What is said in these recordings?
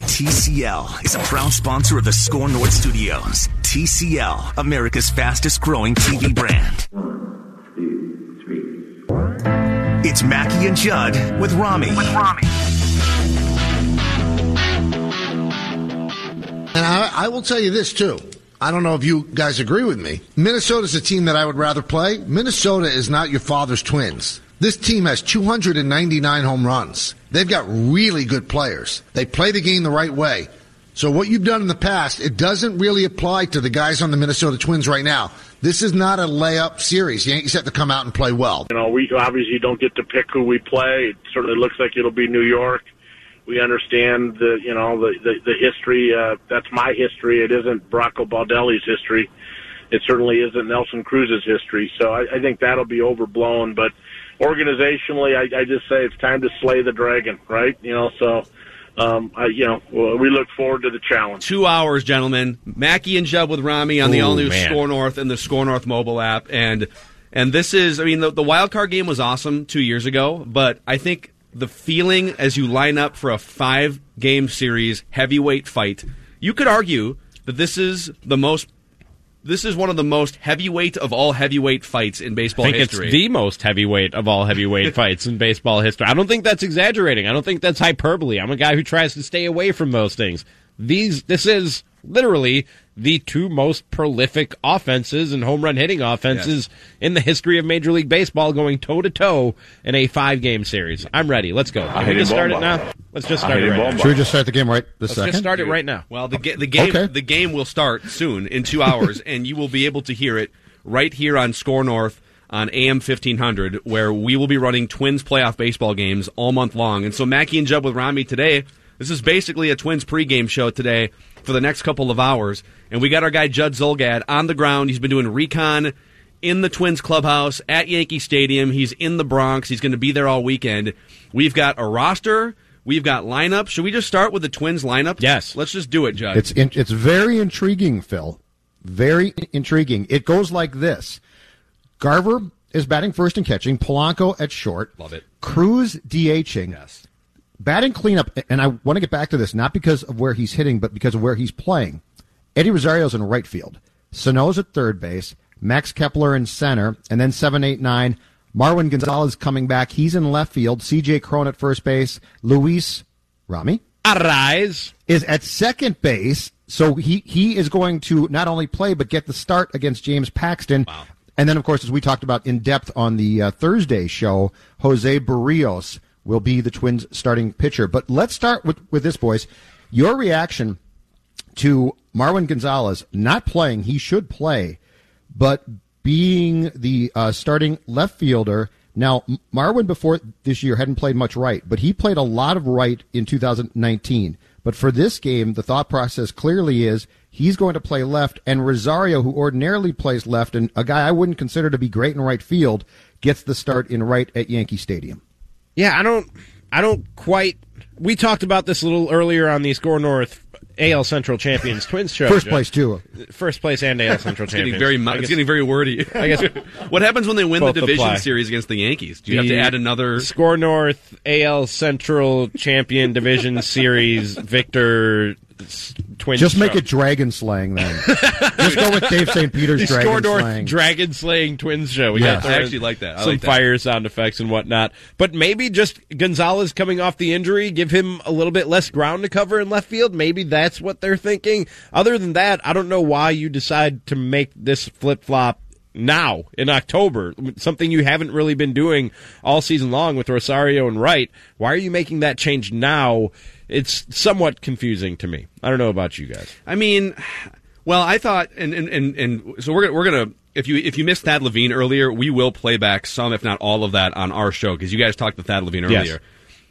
TCL is a proud sponsor of the Score North Studios. TCL, America's fastest growing TV brand. One, two, three. It's Mackey and Judd with Rami. With Rami. And I, I will tell you this too. I don't know if you guys agree with me. Minnesota's a team that I would rather play. Minnesota is not your father's twins. This team has 299 home runs. They've got really good players. They play the game the right way. So what you've done in the past, it doesn't really apply to the guys on the Minnesota Twins right now. This is not a layup series. Yankees have to come out and play well. You know, we obviously don't get to pick who we play. It certainly looks like it'll be New York. We understand the, you know, the the, the history. Uh, that's my history. It isn't Rocco Baldelli's history. It certainly isn't Nelson Cruz's history. So I, I think that'll be overblown. But organizationally, I, I just say it's time to slay the dragon, right? You know, so. Um, I, you know, we look forward to the challenge. Two hours, gentlemen. Mackey and Judd with Rami on the Ooh, all new man. Score North and the Score North mobile app, and and this is, I mean, the, the wild card game was awesome two years ago, but I think the feeling as you line up for a five game series heavyweight fight, you could argue that this is the most. This is one of the most heavyweight of all heavyweight fights in I baseball think history. it's the most heavyweight of all heavyweight fights in baseball history. I don't think that's exaggerating. I don't think that's hyperbole. I'm a guy who tries to stay away from those things. These, this is literally the two most prolific offenses and home run hitting offenses in the history of Major League Baseball going toe to toe in a five game series. I'm ready. Let's go. Can we just start it now? Let's just start it right now. Should we just start the game right this Let's second? just start it right now. Well, the ga- the game Okay. the game will start soon in two hours, and you will be able to hear it right here on Score North on AM fifteen hundred, where we will be running Twins playoff baseball games all month long. And so Mackey and Judd with Rami today. This is basically a Twins pregame show today for the next couple of hours, and we got our guy Judd Zulgad on the ground. He's been doing recon in the Twins clubhouse at Yankee Stadium. He's in the Bronx. He's going to be there all weekend. We've got a roster. We've got lineup. Should we just start with the Twins lineup? Yes. Let's just do it, Judd. It's in, it's very intriguing, Phil. Very intriguing. It goes like this: Garver is batting first and catching. Polanco at short. Love it. Cruz DHing. yes. Batting cleanup, and I want to get back to this not because of where he's hitting, but because of where he's playing. Eddie Rosario's in right field. Sano's at third base. Max Kepler in center, and then seven, eight, nine. Marwin Gonzalez coming back. He's in left field. C.J. Cron at first base. Luis Rami Arraez. is at second base, so he he is going to not only play but get the start against James Paxton. And then, of course, as we talked about in depth on the uh, Thursday show, Jose Berrios will be the Twins' starting pitcher. But let's start with with this, boys. Your reaction to Marwin Gonzalez not playing, he should play, but being the uh, starting left fielder. Now, Marwin before this year hadn't played much right, but he played a lot of right in 2019. But for this game, the thought process clearly is he's going to play left, and Rosario, who ordinarily plays left, and a guy I wouldn't consider to be great in right field, gets the start in right at Yankee Stadium. Yeah, I don't, I don't quite. We talked about this a little earlier on the Score North AL Central Champions Twins show. First Joe. place, too. First place and AL Central It's Champions. getting very, mu- I it's getting very wordy. I guess what happens when they win the division apply. series against the Yankees? Do you have to add another? Score North AL Central Champion Division Series Victor Twins. Just make show. it dragon slaying then. Just go with Dave St. Peter's the dragon Score North slaying. Dragon slaying Twins show. We Yes. got I actually like that. I some like that. fire sound effects and whatnot. But maybe just Gonzalez coming off the injury, give him a little bit less ground to cover in left field. Maybe that's what they're thinking. Other than that, I don't know why you decide to make this flip flop now in October, something you haven't really been doing all season long with Rosario and Wright. Why are you making that change now? It's somewhat confusing to me. I don't know about you guys. I mean, well, I thought, and and and, and so we're gonna, we're gonna if you if you missed Thad Levine earlier, we will play back some, if not all of that, on our show because you guys talked to Thad Levine Yes. earlier,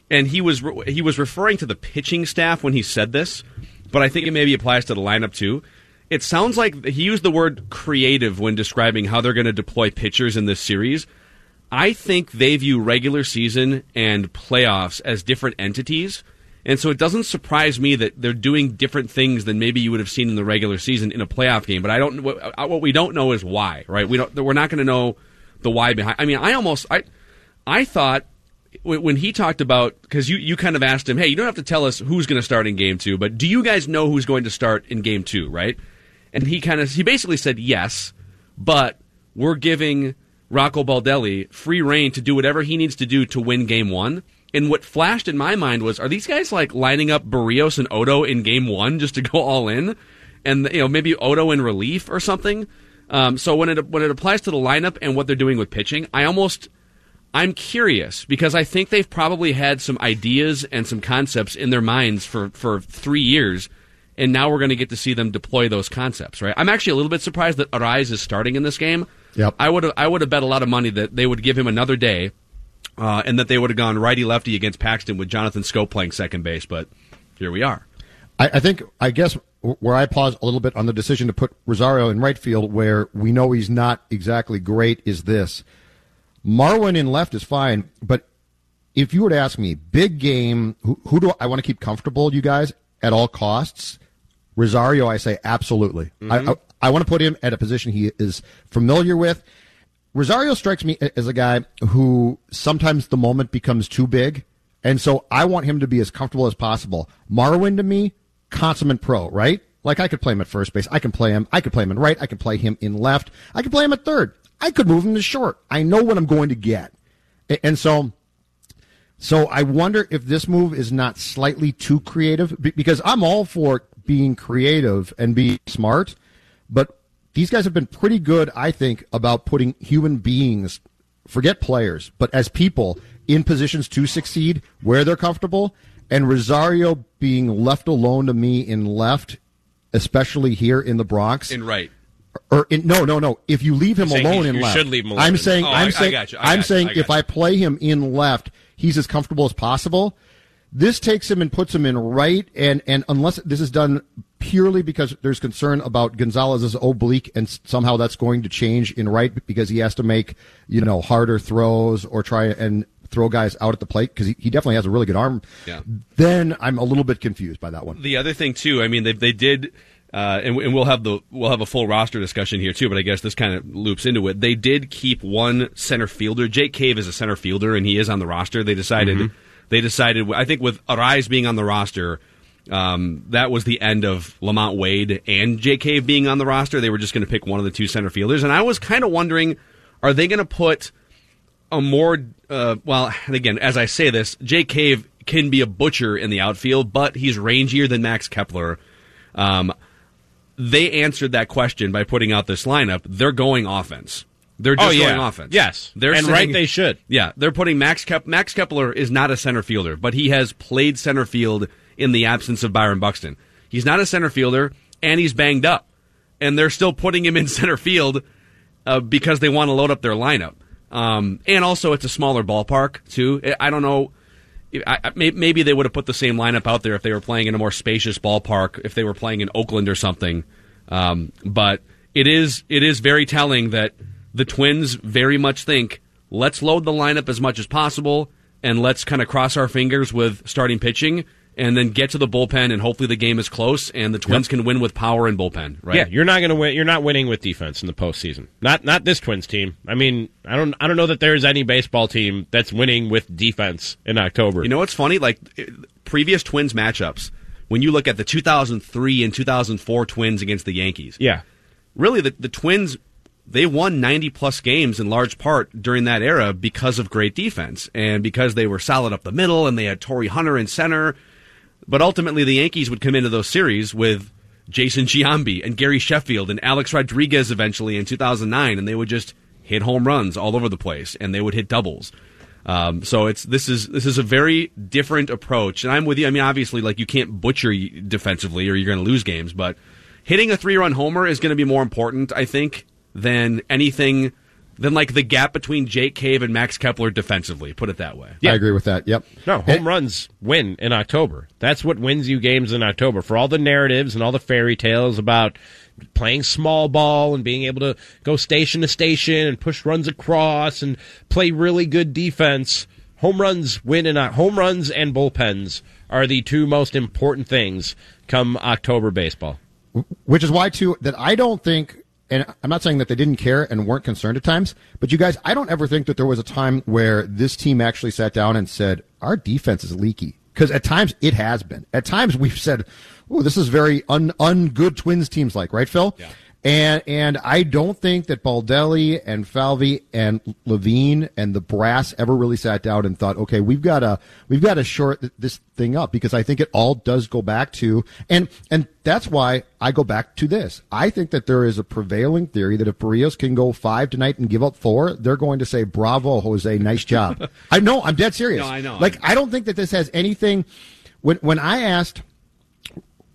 and he was re- he was referring to the pitching staff when he said this, but I think it maybe applies to the lineup too. It sounds like he used the word creative when describing how they're going to deploy pitchers in this series. I think they view regular season and playoffs as different entities. And so it doesn't surprise me that they're doing different things than maybe you would have seen in the regular season in a playoff game. But I don't. What, uh, what we don't know is why, right? We don't. We're not going to know the why behind. I mean, I almost. I. I thought when when he talked about because you you kind of asked him, hey, you don't have to tell us who's going to start in game two, but do you guys know who's going to start in game two, right? And he kind of he basically said yes, but we're giving Rocco Baldelli free reign to do whatever he needs to do to win game one. And what flashed in my mind was, are these guys like lining up Berrios and Odo in game one just to go all in, and you know maybe Odo in relief or something? Um, so when it when it applies to the lineup and what they're doing with pitching, I almost I'm curious because I think they've probably had some ideas and some concepts in their minds for, for three years, and now we're going to get to see them deploy those concepts. Right? I'm actually a little bit surprised that Arraez is starting in this game. Yep. I would I would have bet a lot of money that they would give him another day, uh, and that they would have gone righty lefty against Paxton with Jonathan Schoop playing second base. But here we are. I, I think, I guess, where I pause a little bit on the decision to put Rosario in right field, where we know he's not exactly great, is this. Marwin in left is fine, but if you were to ask me, big game, who, who do I want to keep comfortable, you guys, at all costs? Rosario, I say absolutely. I, I, I want to put him at a position he is familiar with. Rosario strikes me as a guy who sometimes the moment becomes too big, and so I want him to be as comfortable as possible. Marwin to me, consummate pro, right? Like I could play him at first base, I can play him, I could play him in right, I could play him in left, I could play him at third, I could move him to short. I know what I'm going to get, and so. So I wonder if this move is not slightly too creative because I'm all for being creative and being smart, but these guys have been pretty good, I think, about putting human beings, forget players, but as people in positions to succeed where they're comfortable. And Rosario being left alone to me in left, especially here in the Bronx, In right. or in, no, no, no. If you leave him You're alone in you left, should leave him alone I'm saying. Oh, I'm I- I saying, I I'm saying, I if you. I play him in left, he's as comfortable as possible. This takes him and puts him in right, and and unless this is done purely because there's concern about Gonzalez's oblique, and somehow that's going to change in right because he has to make you know harder throws or try and throw guys out at the plate because he, he definitely has a really good arm. Yeah. Then I'm a little bit confused by that one. The other thing too, I mean, they they did, uh, and, and we'll have the we'll have a full roster discussion here too. But I guess this kind of loops into it. They did keep one center fielder. Jake Cave is a center fielder, and he is on the roster. They decided they decided. I think with Arraez being on the roster. Um, that was the end of Lamont Wade and Cave being on the roster. They were just going to pick one of the two center fielders, and I was kind of wondering, are they going to put a more uh, well and again as i say this cave can be a butcher in the outfield but he's rangier than max kepler um, they answered that question by putting out this lineup they're going offense they're just Oh, yeah. going offense Yes. they're And saying- right they should. yeah they're putting max Kep- max kepler is not a center fielder but he has played center field in the absence of byron buxton he's not a center fielder and he's banged up and they're still putting him in center field uh, because they want to load up their lineup. Um, and also, it's a smaller ballpark too. I- don't know. I- maybe they would have put the same lineup out there if they were playing in a more spacious ballpark. If they were playing in Oakland or something. Um, but it is it is very telling that the Twins very much think let's load the lineup as much as possible and let's kind of cross our fingers with starting pitching and then get to the bullpen and hopefully the game is close and the Twins can win with power and bullpen. Right? Yeah, you're not going to win. You're not winning with defense in the postseason. Not not this Twins team. I mean, I don't I don't know that there's any baseball team that's winning with defense in October. You know what's funny? Like previous Twins matchups, when you look at the 2003 and 2004 Twins against the Yankees. Yeah. Really, the, the Twins, they won 90 plus games in large part during that era because of great defense and because they were solid up the middle and they had Torii Hunter in center. But ultimately, the Yankees would come into those series with Jason Giambi and Gary Sheffield and Alex Rodriguez eventually in 2009, and they would just hit home runs all over the place and they would hit doubles. Um, so it's this is this is a very different approach, and I'm with you. I mean, obviously, like you can't butcher defensively, or you're going to lose games. But hitting a three run homer is going to be more important, I think, than anything than like the gap between Jake Cave and Max Kepler defensively. Put it that way. Yeah. I agree with that. Yep. No, home runs win in October. That's what wins you games in October. For all the narratives and all the fairy tales about playing small ball and being able to go station to station and push runs across and play really good defense. Home runs win in October. home runs and bullpens are the two most important things come October baseball. Which is why too that I don't think and I'm not saying that they didn't care and weren't concerned at times, but you guys, I don't ever think that there was a time where this team actually sat down and said, our defense is leaky. Because at times it has been. At times we've said, oh, this is very un, un good Twins teams like, right, Phil? Yeah. And and I don't think that Baldelli and Falvey and Levine and the brass ever really sat down and thought, okay, we've got to we've got to short this thing up because I think it all does go back to and and that's why I go back to this. I think that there is a prevailing theory that if Berrios can go five tonight and give up four, they're going to say, "Bravo, Jose, nice job." I know, I'm dead serious. No, I know. Like I don't think that this has anything. When when I asked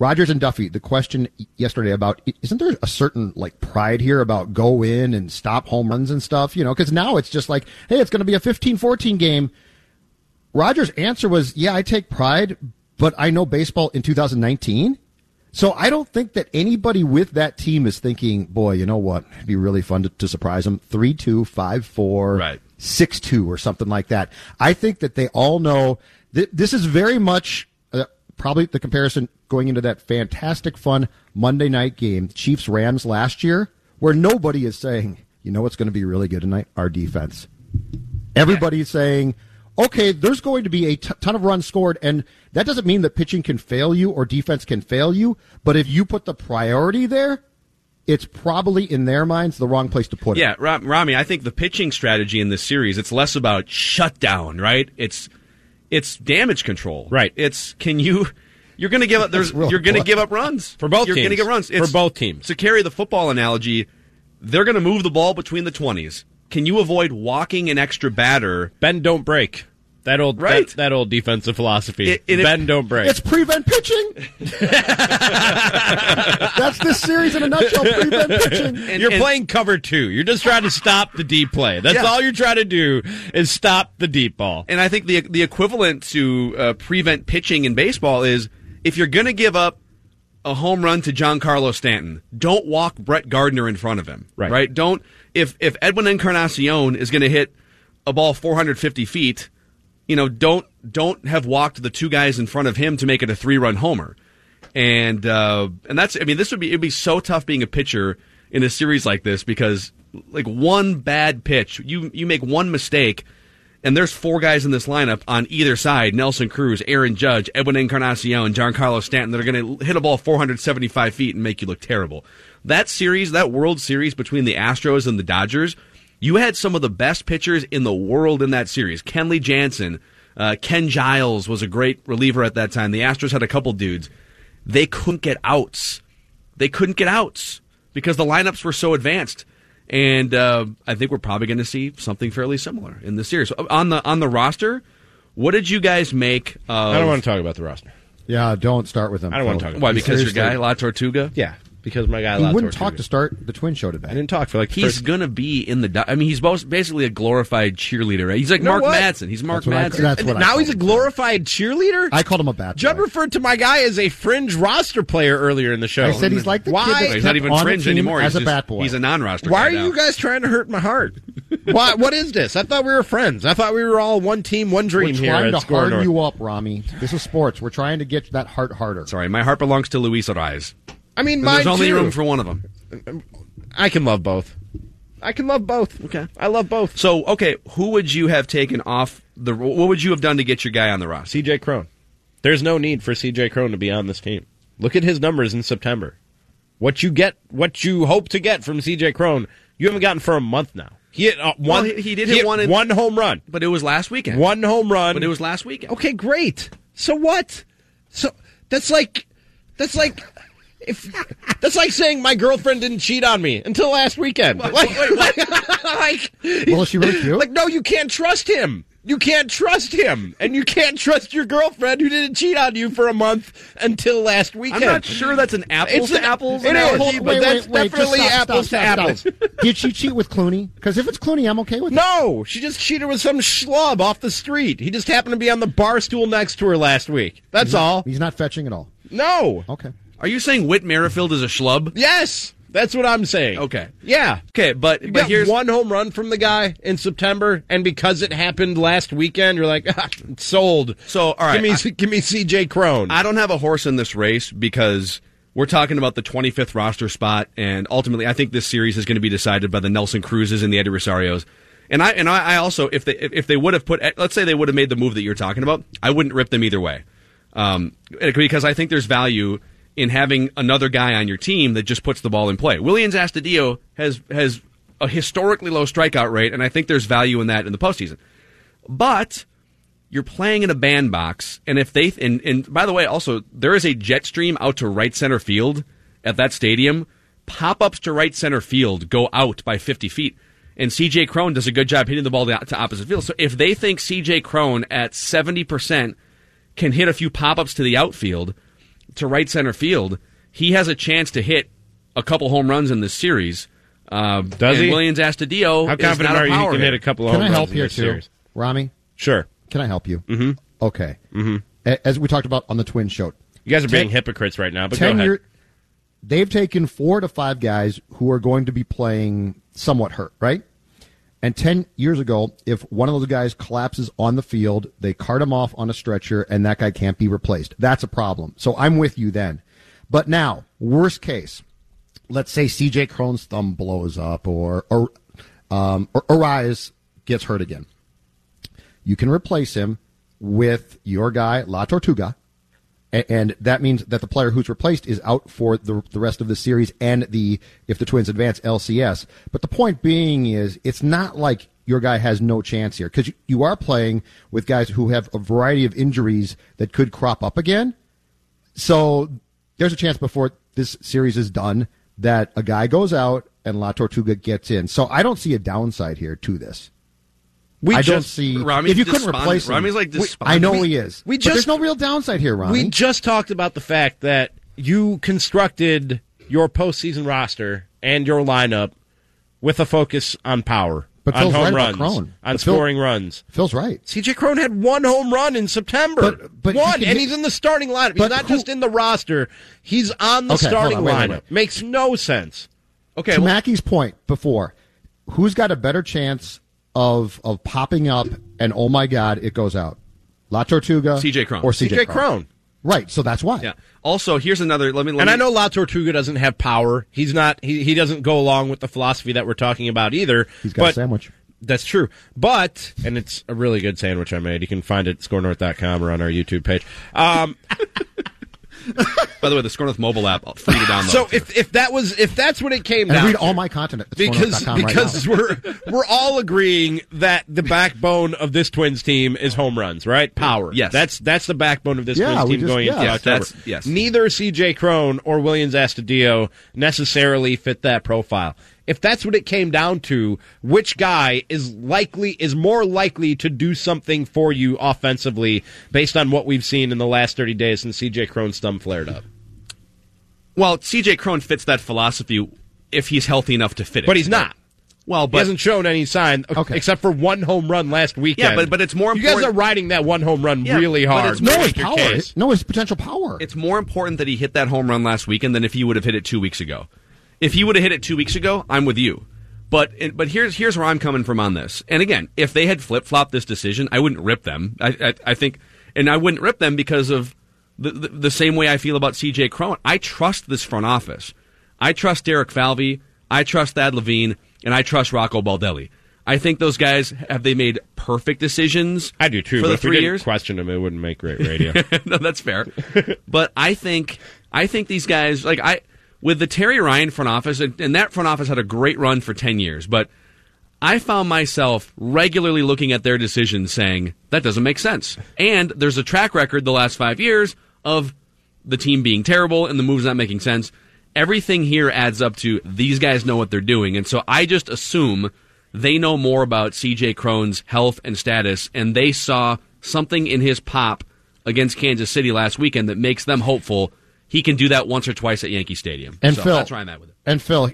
Rogers and Duffy, the question yesterday about isn't there a certain like pride here about go in and stop home runs and stuff, you know, because now it's just like, hey, it's going to be a 15-14 game. Rogers' answer was, yeah, I take pride, but I know baseball in 2019. So I don't think that anybody with that team is thinking, boy, you know what? It'd be really fun to, to surprise them. 3 2, 5 4, Right. 6 2, or something like that. I think that they all know that this is very much probably the comparison going into that fantastic fun Monday night game, Chiefs Rams last year, where nobody is saying, you know what's going to be really good tonight? Our defense. Everybody's saying, okay, there's going to be a t- ton of runs scored, and that doesn't mean that pitching can fail you or defense can fail you, but if you put the priority there, it's probably in their minds the wrong place to put it. Yeah, Rami, I think the pitching strategy in this series it's less about shutdown, right? It's it's damage control, Right. It's can you you're going to give up there's real you're going to give up runs For both You're going to teams. give runs For both teams. To carry the football analogy, they're going to move the ball between the 20s. Can you avoid walking an extra batter? Bend don't break. That old Right. that, that old defensive philosophy. It- it- Bend don't break. It's prevent pitching. That's this series in a nutshell. Prevent pitching. And- you're and- playing cover two. You're just trying to stop the deep play. That's Yeah. all you're trying to do is stop the deep ball. And I think the the equivalent to uh, prevent pitching in baseball is if you're going to give up a home run to Giancarlo Stanton, don't walk Brett Gardner in front of him. Right. Right. Don't if if Edwin Encarnacion is going to hit a ball 450 feet, you know, don't don't have walked the two guys in front of him to make it a three run homer. And uh, and that's I mean this would be it'd be so tough being a pitcher in a series like this because like one bad pitch, you you make one mistake and there's four guys in this lineup on either side Nelson Cruz, Aaron Judge, Edwin Encarnacion, Giancarlo Stanton that are going to hit a ball 475 feet and make you look terrible. That series, that World Series between the Astros and the Dodgers, you had some of the best pitchers in the world in that series. Kenley Jansen, uh, Ken Giles was a great reliever at that time. The Astros had a couple dudes. They couldn't get outs. They couldn't get outs because the lineups were so advanced. And uh, I think we're probably going to see something fairly similar in this series. On the on the roster, what did you guys make? Of, I don't want to talk about the roster. Yeah, don't start with them. I don't wanna talk about Why? Because your Seriously. guy La Tortuga. Yeah, because my guy He La wouldn't talk to start the twin show today. I didn't talk for like He's first- gonna be in the. Do- I mean, he's both, basically a glorified cheerleader. Right? He's like You know Mark what? Madsen. He's Mark That's what I- Madsen. that's what now called he's a him. glorified cheerleader. I called him a bad Judd referred to my guy as a fringe roster player earlier in the show. I said he's like the Why? kid that's he's not even fringe team anymore. as he's a just- bat boy. He's a non-roster. Why are now. you guys trying to hurt my heart? Why? What is this? I thought we were friends. I thought we were all one team, one dream We're here trying at to Score harden you up, Rami. This is sports. We're trying to get that heart harder. Sorry, my heart belongs to Luis Arraez. I mean, There's mine only too. room for one of them. I can love both. I can love both. Okay. I love both. So, okay, who would you have taken off the? What would you have done to get your guy on the roster? CJ Cron. There's no need for CJ Cron to be on this team. Look at his numbers in September. What you get, what you hope to get from CJ Cron, you haven't gotten for a month now. He hit uh, one. Well, he- he did hit one in- one home run. But it was last weekend. One home run. But it was last weekend. Okay, great. So what? So that's like that's like if that's like saying my girlfriend didn't cheat on me until last weekend. Like, like, Well, she really cute? like no, you can't trust him. You can't trust him, and you can't trust your girlfriend who didn't cheat on you for a month until last weekend. I'm not sure that's an apples It's to apples. It analogy, is, but but that's just definitely stop, apples stop, to stop, apples. Did she cheat with Clooney? Because if it's Clooney, I'm okay with it. No, she just cheated with some schlub off the street. He just happened to be on the bar stool next to her last week. That's all. He's not fetching at all. No. Okay. Are you saying Whit Merrifield is a schlub? Yes, that's what I'm saying. Okay. Yeah. Okay, but You but got here's one home run from the guy in September, and because it happened last weekend, you're like, ah, it's sold. So, all right, give me, I- give me C.J. Cron. I don't have a horse in this race because we're talking about the 25th roster spot, and ultimately, I think this series is going to be decided by the Nelson Cruzes and the Eddie Rosarios. And I and I, I also, if they if they would have put, let's say they would have made the move that you're talking about, I wouldn't rip them either way, um, because I think there's value in having another guy on your team that just puts the ball in play. Willians Astudillo has has a historically low strikeout rate, and I think there's value in that in the postseason. But you're playing in a bandbox, and if they and, and by the way, also there is a jet stream out to right center field at that stadium. Pop ups to right center field go out by 50 feet, and CJ Cron does a good job hitting the ball to, to opposite field. So if they think CJ Cron at 70 percent can hit a few pop ups to the outfield to right center field, he has a chance to hit a couple home runs in this series. Uh, Does and he? Willians Astudillo How is confident not a are you he power can hit a couple of Can home I runs help in here this too, series? Rami? Sure. Can I help you? Mm-hmm. Okay. Mm-hmm. As we talked about on the Twin Show, You guys are being hypocrites right now, but go ten ahead. year, they've taken four to five guys who are going to be playing somewhat hurt, right? And 10 years ago, if one of those guys collapses on the field, they cart him off on a stretcher and that guy can't be replaced. That's a problem. So I'm with you then. But now, worst case, let's say CJ Cron's thumb blows up or, or, um, or Arraez gets hurt again. You can replace him with your guy, La Tortuga, and that means that the player who's replaced is out for the, the rest of the series and the if the Twins advance LCS. But the point being is, it's not like your guy has no chance here because you, you are playing with guys who have a variety of injuries that could crop up again. So there's a chance before this series is done that a guy goes out and La Tortuga gets in. So I don't see a downside here to this. We I don't just- see Rami's if you couldn't despondent. replace him. Rami's, like, we- despondent. I know We- he is. we but just- there's no real downside here, Rami. We just talked about the fact that you constructed your postseason roster and your lineup with a focus on power, But on Phil's home right runs, Cron. on But Phil- scoring runs. Phil's right. CJ Cron had one home run in September. But- but he one, can and hit- he's in the starting lineup. He's not who- just in the roster; he's on the Okay, starting on, wait, wait, lineup. wait. Makes no sense. Okay, to well, Mackey's point before, who's got a better chance of of popping up and oh my god, it goes out? La Tortuga, CJ Cron. or CJ, CJ Cron. Right. So that's why. yeah. Also, here's another. Let me. Let And me, I know La Tortuga doesn't have power. He's not. He, he doesn't go along with the philosophy that we're talking about either. He's got a sandwich. That's true. But, and it's a really good sandwich I made. You can find it at scorenorth.com or on our YouTube page. Um, By the way, the Score North mobile app, uh, free to download. so if, if that was, if that's what it came And down read to, all my content at because, scorenorth.com right because now. we're, we're all agreeing that the backbone of this Twins team is home runs, right? Power. Yes. That's, that's the backbone of this Yeah, Twins team just- going into yeah. October. That's- yes. Neither CJ Cron or Willians Astudillo necessarily fit that profile. If that's what it came down to, which guy is likely is more likely to do something for you offensively based on what we've seen in the last 30 days since CJ Cron's thumb flared up? well, CJ Cron fits that philosophy if he's healthy enough to fit it. But he's not. Well, he hasn't shown any sign Okay. except for one home run last weekend. Yeah, but- but it's more important. You guys are riding that one home run Yeah, really but hard. it's no, make his power. case. No, his potential power. it's more important that he hit that home run last weekend than if he would have hit it two weeks ago. If he would have hit it two weeks ago, I'm with you. But but here's here's where I'm coming from on this. And again, if they had flip flopped this decision, I wouldn't rip them. I, I I think, and I wouldn't rip them because of the, the the same way I feel about C.J. Cron. I trust this front office. I trust Derek Falvey. I trust Thad Levine, and I trust Rocco Baldelli. I think those guys have they made perfect decisions. I do too. For but the if we three didn't years, question them, it wouldn't make great radio. no, that's fair. but I think I think these guys like I with the Terry Ryan front office, and, that front office had a great run for ten years, but. I found myself regularly looking at their decisions saying, that doesn't make sense. And there's a track record the last five years of the team being terrible and the moves not making sense. Everything here adds up to these guys know what they're doing. And so I just assume they know more about CJ Cron's health and status, and they saw something in his pop against Kansas City last weekend that makes them hopeful he can do that once or twice at Yankee Stadium. And so Phil, that's where I'm at with it. And Phil,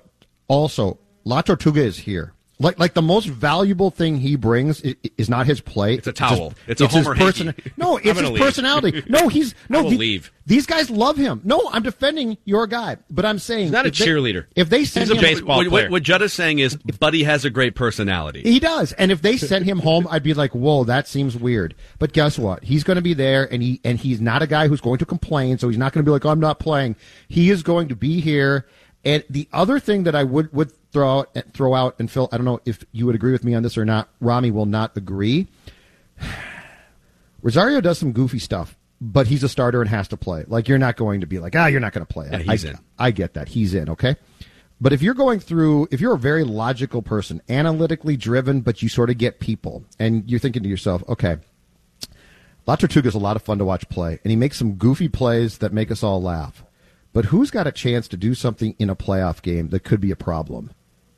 also, La Tortuga is here. Like, like the most valuable thing he brings is, is not his play. It's a towel. Just- It's a Homer his person. No, it's gonna his leave. personality. No, he's no. I will the- leave. These guys love him. No, I'm defending your guy, but I'm saying He's not a if they- cheerleader. if they send He's a him, baseball what, player. what, what Judd is saying is, Buddy has a great personality. He does, and if they sent him home, I'd be like, "Whoa, that seems weird." But guess what? He's going to be there, and he and he's not a guy who's going to complain. So he's not going to be like, oh, "I'm not playing." He is going to be here. And the other thing that I would would throw out, and throw out, and Phil, I don't know if you would agree with me on this or not. Rami will not agree. Rosario does some goofy stuff, but he's a starter and has to play. Like you're not going to be like, ah, you're not going to play. Yeah, he's I, in. I get that. He's in, okay? But if you're going through, if you're a very logical person, analytically driven, but you sort of get people, and you're thinking to yourself, okay, La Tortuga is a lot of fun to watch play, and he makes some goofy plays that make us all laugh. But who's got a chance to do something in a playoff game that could be a problem?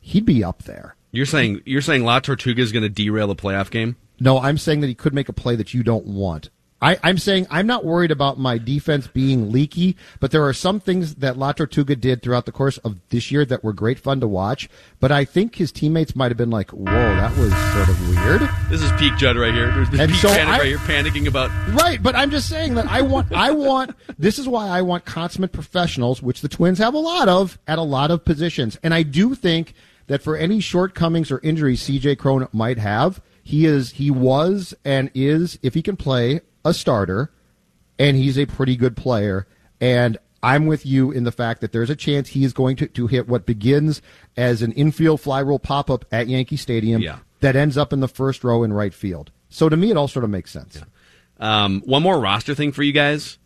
He'd be up there. You're saying you're saying La Tortuga is going to derail a playoff game? No, I'm saying that he could make a play that you don't want. I, I'm saying I'm not worried about my defense being leaky, but there are some things that La Tortuga did throughout the course of this year that were great fun to watch. But I think his teammates might have been like, "Whoa, that was sort of weird." This is peak Judd right here. There's And peak so panic I- right here, panicking about Right, but I'm just saying that I want, I want, this is why I want consummate professionals, which the Twins have a lot of at a lot of positions. And I do think that for any shortcomings or injuries CJ Cron might have, he is, he was and is, if he can play, a starter, and he's a pretty good player. And I'm with you in the fact that there's a chance he is going to, to hit what begins as an infield fly roll pop up at Yankee Stadium Yeah. that ends up in the first row in right field. So to me, it all sort of makes sense. Um, one more roster thing for you guys.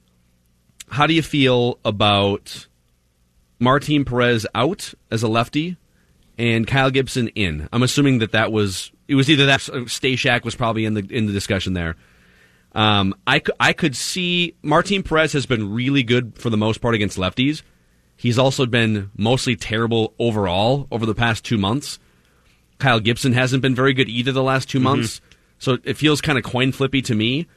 How do you feel about Martin Perez out as a lefty and Kyle Gibson in? I'm assuming that that was it was either that Stashak was probably in the in the discussion there. Um, I I could see Martin Perez has been really good for the most part against lefties. He's also been mostly terrible overall over the past two months. Kyle Gibson hasn't been very good either the last 2 months. So it feels kind of coin flippy to me.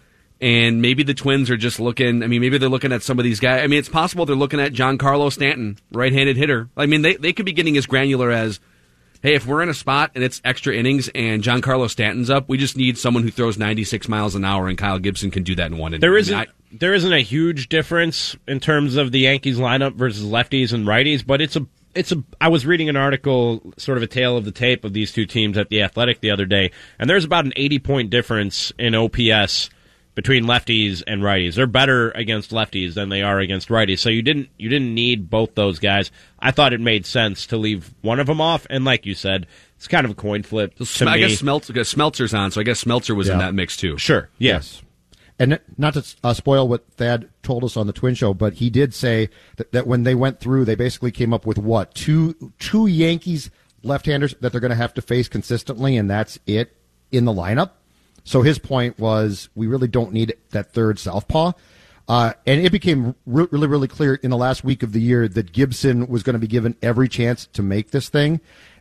And maybe the Twins are just looking. I mean, maybe they're looking at some of these guys. I mean, it's possible they're looking at Giancarlo Stanton, right-handed hitter. I mean, they they could be getting as granular as, hey, if we're in a spot and it's extra innings and Giancarlo Stanton's up, we just need someone who throws 96 miles an hour, and Kyle Gibson can do that in one inning. There I mean, isn't I- there isn't a huge difference in terms of the Yankees lineup versus lefties and righties, but it's a it's a I was reading an article sort of a tale of the tape of these two teams at the Athletic the other day, and there's about an 80 point difference in OPS between lefties and righties. They're better against lefties than they are against righties. So you didn't you didn't need both those guys. I thought it made sense to leave one of them off, and like you said, it's kind of a coin flip. to I me. guess Smeltzer, because Smeltzer's on, so I guess Smeltzer was in that mix too. sure, yes. And not to uh, spoil what Thad told us on the Twin Show, but he did say that, that when they went through, they basically came up with what two two Yankees left-handers that they're going to have to face consistently, and that's it in the lineup. So his point was, we really don't need that third southpaw. Uh, and it became re- really, really clear in the last week of the year that Gibson was going to be given every chance to make this thing.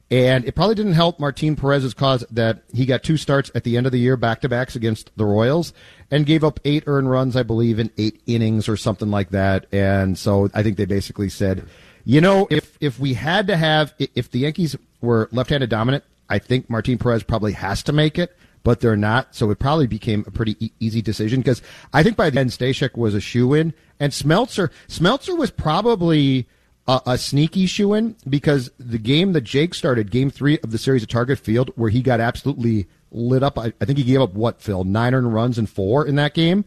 And it probably didn't help Martin Perez's cause that he got two starts at the end of the year, back to backs against the Royals, and gave up eight earned runs, I believe, in eight innings or something like that. And so I think they basically said, you know, if if we had to have, if the Yankees were left-handed dominant, I think Martin Perez probably has to make it, but they're not. So it probably became a pretty e- easy decision because I think by the end Stashak was a shoe in, and Smeltzer Smeltzer was probably a, a sneaky shoe in because the game that Jake started, game three of the series at Target Field, where he got absolutely lit up. I, I think he gave up what Phil nine earned runs and four in that game.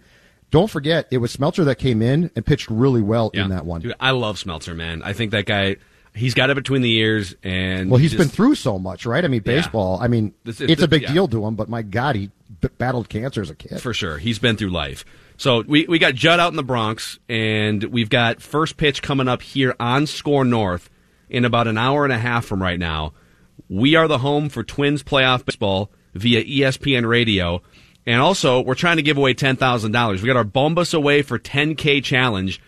Don't forget, it was Smeltzer that came in and pitched really well in that one. Dude, I love Smeltzer, man. I think that guy. He's got it between the ears, and Well, he's just- been through so much, right? I mean, Yeah. baseball. I mean, This- it's a big yeah. deal to him, but my God, he b- battled cancer as a kid. for sure. He's been through life. So we we got Judd out in the Bronx, and we've got first pitch coming up here on Score North in about an hour and a half from right now. We are the home for Twins playoff baseball via ESPN Radio, and also we're trying to give away ten thousand dollars. We got our Bombas away for 10k challenge,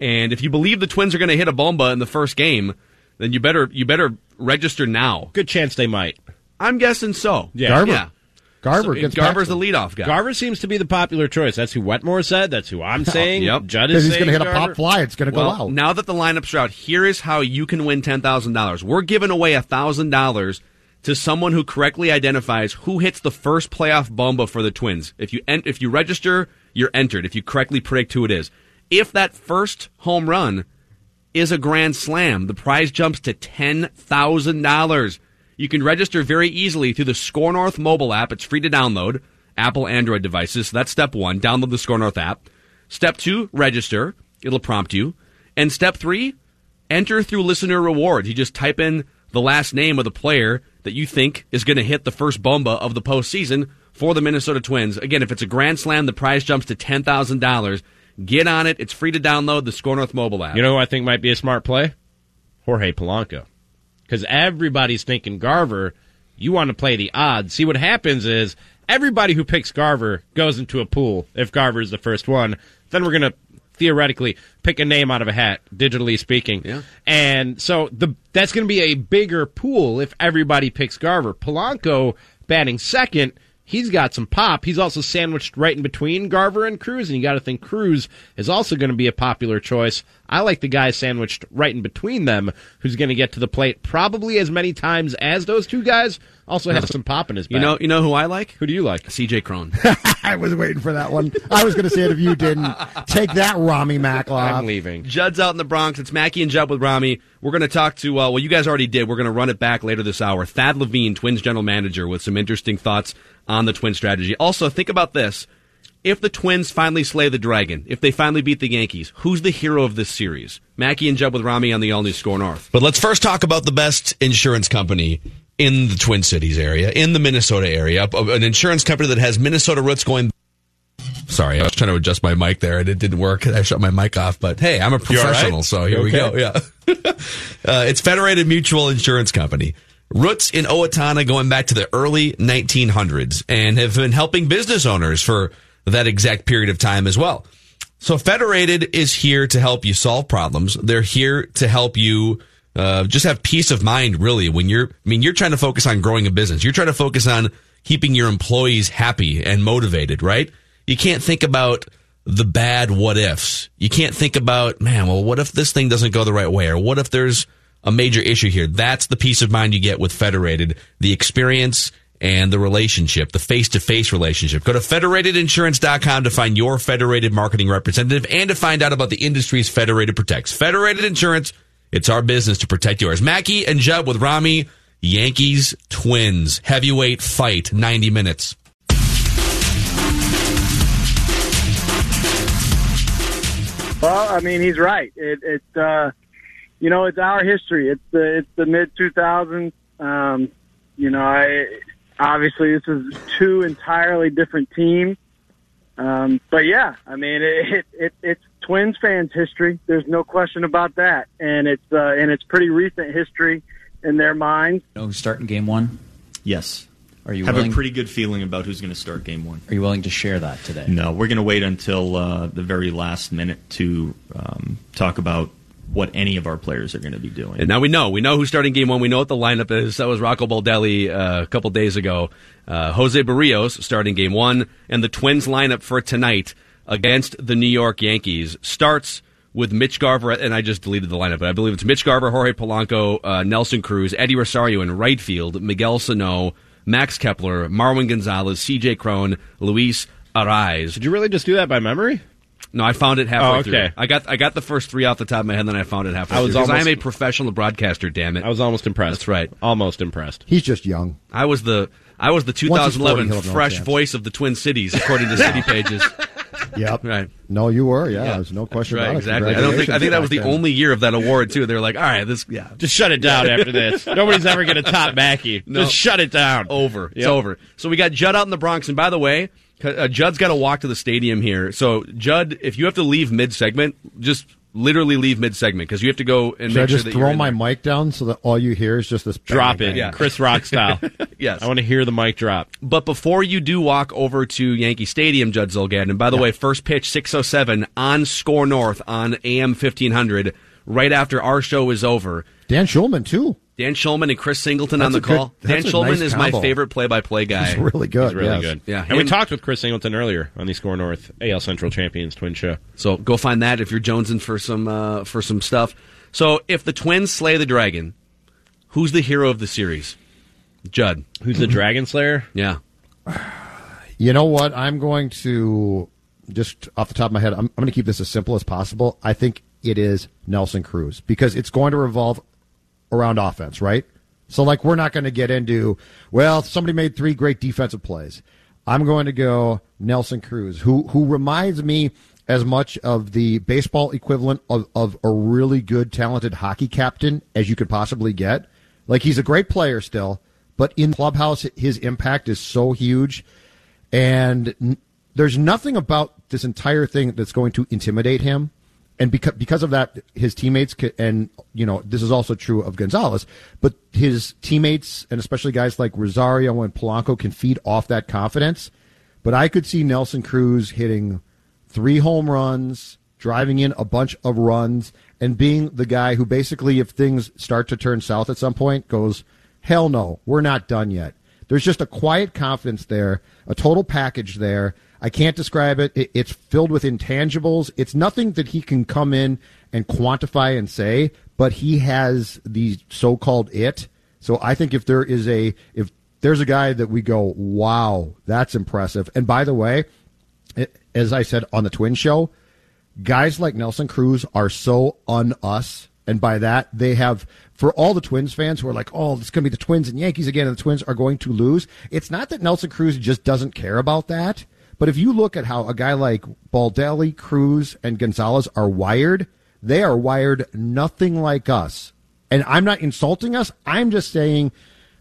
and if you believe the Twins are going to hit a bomba in the first game, then you better you better register now. Good chance they might. I'm guessing so. Yeah. Garver. Yeah. Garver So, against Garver's Paxton. the leadoff guy. Garver seems to be the popular choice. That's who Wetmore said. That's who I'm saying. Yep. Judd is he's going to hit a pop fly. It's going to Well, go out. now that the lineups are out, here is how you can win ten thousand dollars. We're giving away thousand dollars to someone who correctly identifies who hits the first playoff bomba for the Twins. If you en- if you register, you're entered. If you correctly predict who it is, if that first home run is a grand slam, the prize jumps to ten thousand dollars. You can register very easily through the Score North mobile app. It's free to download. Apple Android devices. So that's step one. Download the Score North app. Step two, register. It'll prompt you. And step three, enter through listener rewards. You just type in the last name of the player that you think is going to hit the first bomba of the postseason for the Minnesota Twins. Again, if it's a grand slam, the prize jumps to ten thousand dollars. Get on it. It's free to download the Score North mobile app. You know who I think might be a smart play? Jorge Polanco. Because everybody's thinking Garver, you want to play the odds. See, what happens is everybody who picks Garver goes into a pool if Garver is the first one. Then we're going to theoretically pick a name out of a hat, digitally speaking. Yeah. And so the that's going to be a bigger pool if everybody picks Garver. Polanco batting second. He's got some pop. He's also sandwiched right in between Garver and Cruz, and you got to think Cruz is also going to be a popular choice. I like the guy sandwiched right in between them, who's going to get to the plate probably as many times as those two guys. Also has some pop in his. You know, you know who I like? who do you like? C.J. Cron. I was waiting for that one. I was going to say it if you didn't. Take that, Rami Makloff. I'm leaving. Judd's out in the Bronx. It's Mackey and Judd with Rami. We're going to talk to, uh, well, you guys already did. We're going to run it back later this hour. Thad Levine, Twins general manager, with some interesting thoughts on the Twin strategy. Also, think about this. If the Twins finally slay the Dragon, if they finally beat the Yankees, who's the hero of this series? Mackey and Judd with Rami on the All New Score North. But let's first talk about the best insurance company in the Twin Cities area, in the Minnesota area, an insurance company that has Minnesota roots going. Sorry, I was trying to adjust my mic there and it didn't work. I shut my mic off, but hey, I'm a You all right? professional, so here we go. Yeah. uh, it's Federated Mutual Insurance Company. Roots in Owatonna going back to the early 1900s and have been helping business owners for that exact period of time as well. So Federated is here to help you solve problems. They're here to help you uh, just have peace of mind, really. When you're, I mean, you're trying to focus on growing a business. You're trying to focus on keeping your employees happy and motivated, right? You can't think about the bad what ifs. You can't think about, man, well, what if this thing doesn't go the right way? Or what if there's a major issue here? That's the peace of mind you get with Federated. The experience and the relationship, the face-to-face relationship. Go to federatedinsurance.com to find your Federated marketing representative and to find out about the industries Federated protects. Federated Insurance, it's our business to protect yours. Mackey and Judd with Rami, Yankees, Twins, heavyweight fight, 90 minutes. Well, I mean, he's right. It, it uh, you know, it's our history. It's the it's the mid 2000s. Um, you know, I obviously this is two entirely different teams. Um, but yeah, I mean, it, it, it it's Twins fans' history. There's no question about that, and it's uh, and it's pretty recent history in their minds. know who's starting game one? Yes. Are you have willing? a pretty good feeling about who's going to start game one? Are you willing to share that today? No, we're going to wait until uh, the very last minute to um, talk about what any of our players are going to be doing. And now we know. We know who's starting game one. We know what the lineup is. That was Rocco Baldelli uh, a couple days ago. Uh, Jose Berrios starting game one. And the Twins lineup for tonight against the New York Yankees starts with Mitch Garver, and I just deleted the lineup, but I believe it's Mitch Garver, Jorge Polanco, uh, Nelson Cruz, Eddie Rosario in right field, Miguel Sano, Max Kepler, Marwin Gonzalez, CJ Cron, Luis Arraez. Did you really just do that by memory? No, I found it halfway Oh, through. okay. I got I got the first three off the top of my head, and then I found it halfway I was through. Because I am a professional broadcaster, damn it. I was almost impressed. That's right. Almost impressed. He's just young. I was the I was the Once he's 40, 2011 no fresh voice of the Twin Cities, according to City Pages. Yep. Right. No, you were. Yeah, there's no question right, about it. exactly. I don't think I think that was the Congratulations only year of that award too. They're like, all right, this yeah, Just shut it down after this. Nobody's ever going to top Mackey. No. Just shut it down. over. It's over. So we got Judd out in the Bronx, and by the way, uh, Judd's got to walk to the stadium here. So Judd, if you have to leave mid segment, just literally leave mid segment because you have to go and Should I make sure just that throw you're in my there. mic down so that all you hear is just this Drop bang, it. bang? Yeah. Chris Rock style. Yes. I want to hear the mic drop. But before you do walk over to Yankee Stadium, Judd Zulgad, and by the way, first pitch 607 on Score North on AM 1500, right after our show is over. Dan Shulman too. Dan Shulman and Chris Singleton on the call. good- Dan that's Shulman nice is my favorite play-by-play guy. He's really good. He's really yes. good. Yeah, And we talked with Chris Singleton earlier on the Score North AL Central Champions Twin Show. So go find that if you're jonesing for some uh, for some stuff. So if the Twins slay the Dragon, who's the hero of the series? Judd. Who's the Dragon Slayer? Yeah. You know what? I'm going to just off the top of my head. I'm, I'm going to keep this as simple as possible. I think it is Nelson Cruz because it's going to revolve around offense, right? So, like, we're not going to get into well, somebody made three great defensive plays. I'm going to go Nelson Cruz, who who reminds me as much of the baseball equivalent of, of a really good, talented hockey captain as you could possibly get. Like, he's a great player still, but in clubhouse, his impact is so huge and there's nothing about this entire thing that's going to intimidate him. And because because of that, his teammates ca and you know this is also true of Gonzalez, but his teammates and especially guys like Rosario and Polanco can feed off that confidence. But I could see Nelson Cruz hitting three home runs, driving in a bunch of runs, and being the guy who basically, if things start to turn south at some point, goes, hell no, we're not done yet. There's just a quiet confidence there, a total package there. I can't describe it. it. It's filled with intangibles. It's nothing that he can come in and quantify and say, but he has the so-called it. So I think if there is a if there's a guy that we go, wow, that's impressive. And by the way, as I said on the Twin Show, guys like Nelson Cruz are so un us. And by that, they have, for all the Twins fans who are like, oh, it's going to be the Twins and Yankees again, and the Twins are going to lose. It's not that Nelson Cruz just doesn't care about that. But if you look at how a guy like Baldelli, Cruz, and Gonzalez are wired, they are wired nothing like us. And I'm not insulting us. I'm just saying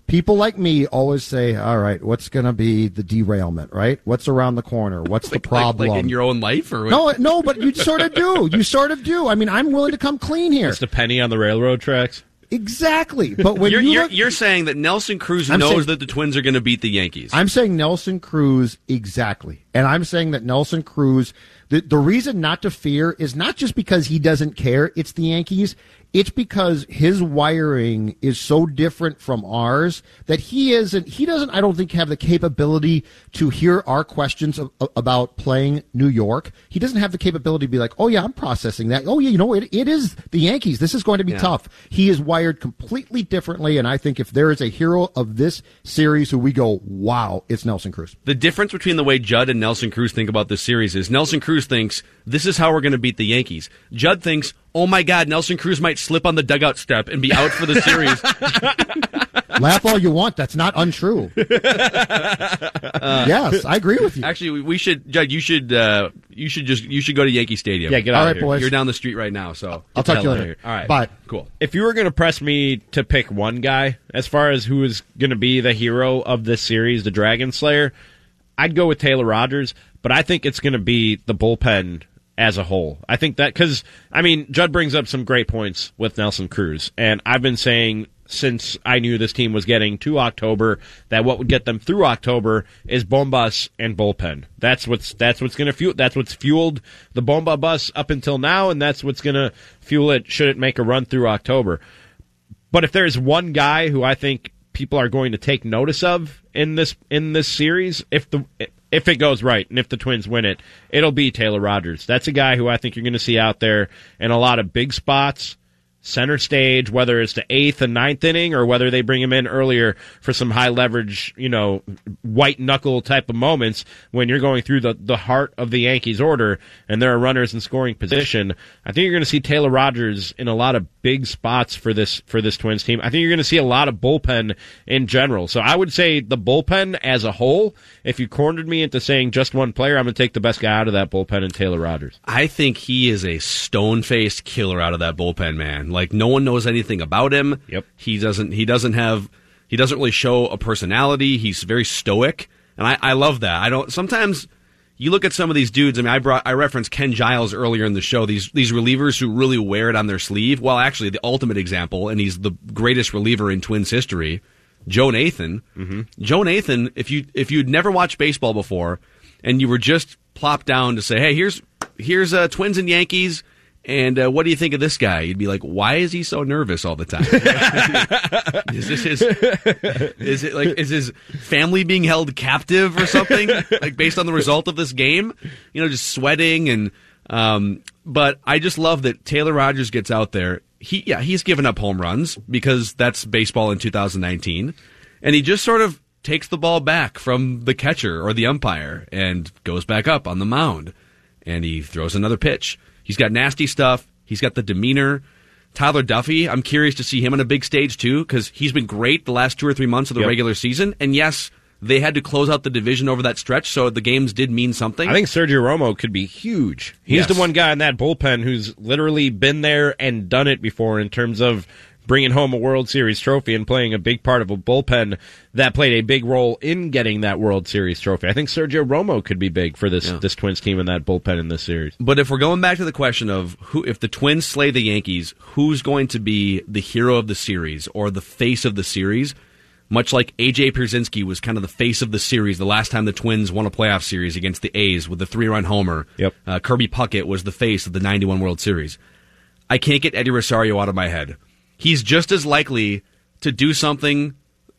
people like me always say, all right, what's going to be the derailment, right? What's around the corner? What's the problem? like in your own life, or No, no, but you sort of do. You sort of do. I mean, I'm willing to come clean here. It's the penny on the railroad tracks. Exactly. But when you're, you you're, you're saying that Nelson Cruz I'm knows saying- that the Twins are going to beat the Yankees. I'm saying Nelson Cruz exactly. And I'm saying that Nelson Cruz, the, the reason not to fear is not just because he doesn't care, it's the Yankees. It's because his wiring is so different from ours that he isn't, he doesn't, I don't think, have the capability to hear our questions of, about playing New York. He doesn't have the capability to be like, oh yeah, I'm processing that. Oh yeah, you know, it, it is the Yankees. This is going to be Yeah. tough. He is wired completely differently. And I think if there is a hero of this series who we go, wow, it's Nelson Cruz. The difference between the way Judd and Nelson Cruz think about this series is Nelson Cruz thinks this is how we're going to beat the Yankees. Judd thinks, oh my God, Nelson Cruz might slip on the dugout step and be out for the series. Laugh all you want. That's not untrue. yes, I agree with you. Actually, we- we should, Judd. You should, uh, you should just, you should go to Yankee Stadium. Yeah, get All out right, of here. boys. You're down the street right now, so I'll talk to you hell out of later. here. All right, Bye. Cool. If you were going to press me to pick one guy, as far as who is going to be the hero of this series, the Dragon Slayer, I'd go with Taylor Rogers, but I think it's going to be the bullpen as a whole. I think that because I mean Judd brings up some great points with Nelson Cruz, and I've been saying since I knew this team was getting to October that what would get them through October is Bombas and bullpen. That's what's that's what's going to fuel that's what's fueled the Bomba bus up until now, and that's what's going to fuel it should it make a run through October. But if there's one guy who I think people are going to take notice of in this in this series, if the if it goes right and if the Twins win it, it'll be Taylor Rogers. That's a guy who I think you're going to see out there in a lot of big spots, center stage, whether it's the eighth and ninth inning or whether they bring him in earlier for some high leverage, you know, white knuckle type of moments when you're going through the, the heart of the Yankees order and there are runners in scoring position. I think you're going to see Taylor Rogers in a lot of big spots for this, for this Twins team. I think you're going to see a lot of bullpen in general. So I would say the bullpen as a whole, if you cornered me into saying just one player, I'm going to take the best guy out of that bullpen and Taylor Rogers. I think he is a stone faced killer out of that bullpen, man. Like no one knows anything about him. Yep. He doesn't. He doesn't have. He doesn't really show a personality. He's very stoic, and I, I love that. I don't. Sometimes you look at some of these dudes. I mean, I brought I referenced Ken Giles earlier in the show. These these relievers who really wear it on their sleeve. Well, actually, the ultimate example, and he's the greatest reliever in Twins history. Joe Nathan. Mm-hmm. Joe Nathan. If you if you'd never watched baseball before, and you were just plopped down to say, "Hey, here's here's uh, Twins and Yankees." And uh, what do you think of this guy? You'd be like, why is he so nervous all the time? is this his? Is it like is his family being held captive or something? like based on the result of this game, you know, just sweating and. Um, but I just love that Taylor Rogers gets out there. He yeah he's given up home runs because that's baseball in 2019, and he just sort of takes the ball back from the catcher or the umpire and goes back up on the mound, and he throws another pitch He's got nasty stuff. He's got the demeanor. Tyler Duffey, I'm curious to see him on a big stage too because he's been great the last two or three months of the Yep. regular season. And yes, they had to close out the division over that stretch, so the games did mean something. I think Sergio Romo could be huge. He's Yes. the one guy in that bullpen who's literally been there and done it before in terms of bringing home a World Series trophy and playing a big part of a bullpen that played a big role in getting that World Series trophy. I think Sergio Romo could be big for this Yeah. this Twins team and that bullpen in this series. But if we're going back to the question of who, if the Twins slay the Yankees, who's going to be the hero of the series or the face of the series? Much like AJ Pierzynski was kind of the face of the series the last time the Twins won a playoff series against the A's with the three-run homer. Yep. Uh, Kirby Puckett was the face of the '91 World Series. I can't get Eddie Rosario out of my head. He's just as likely to do something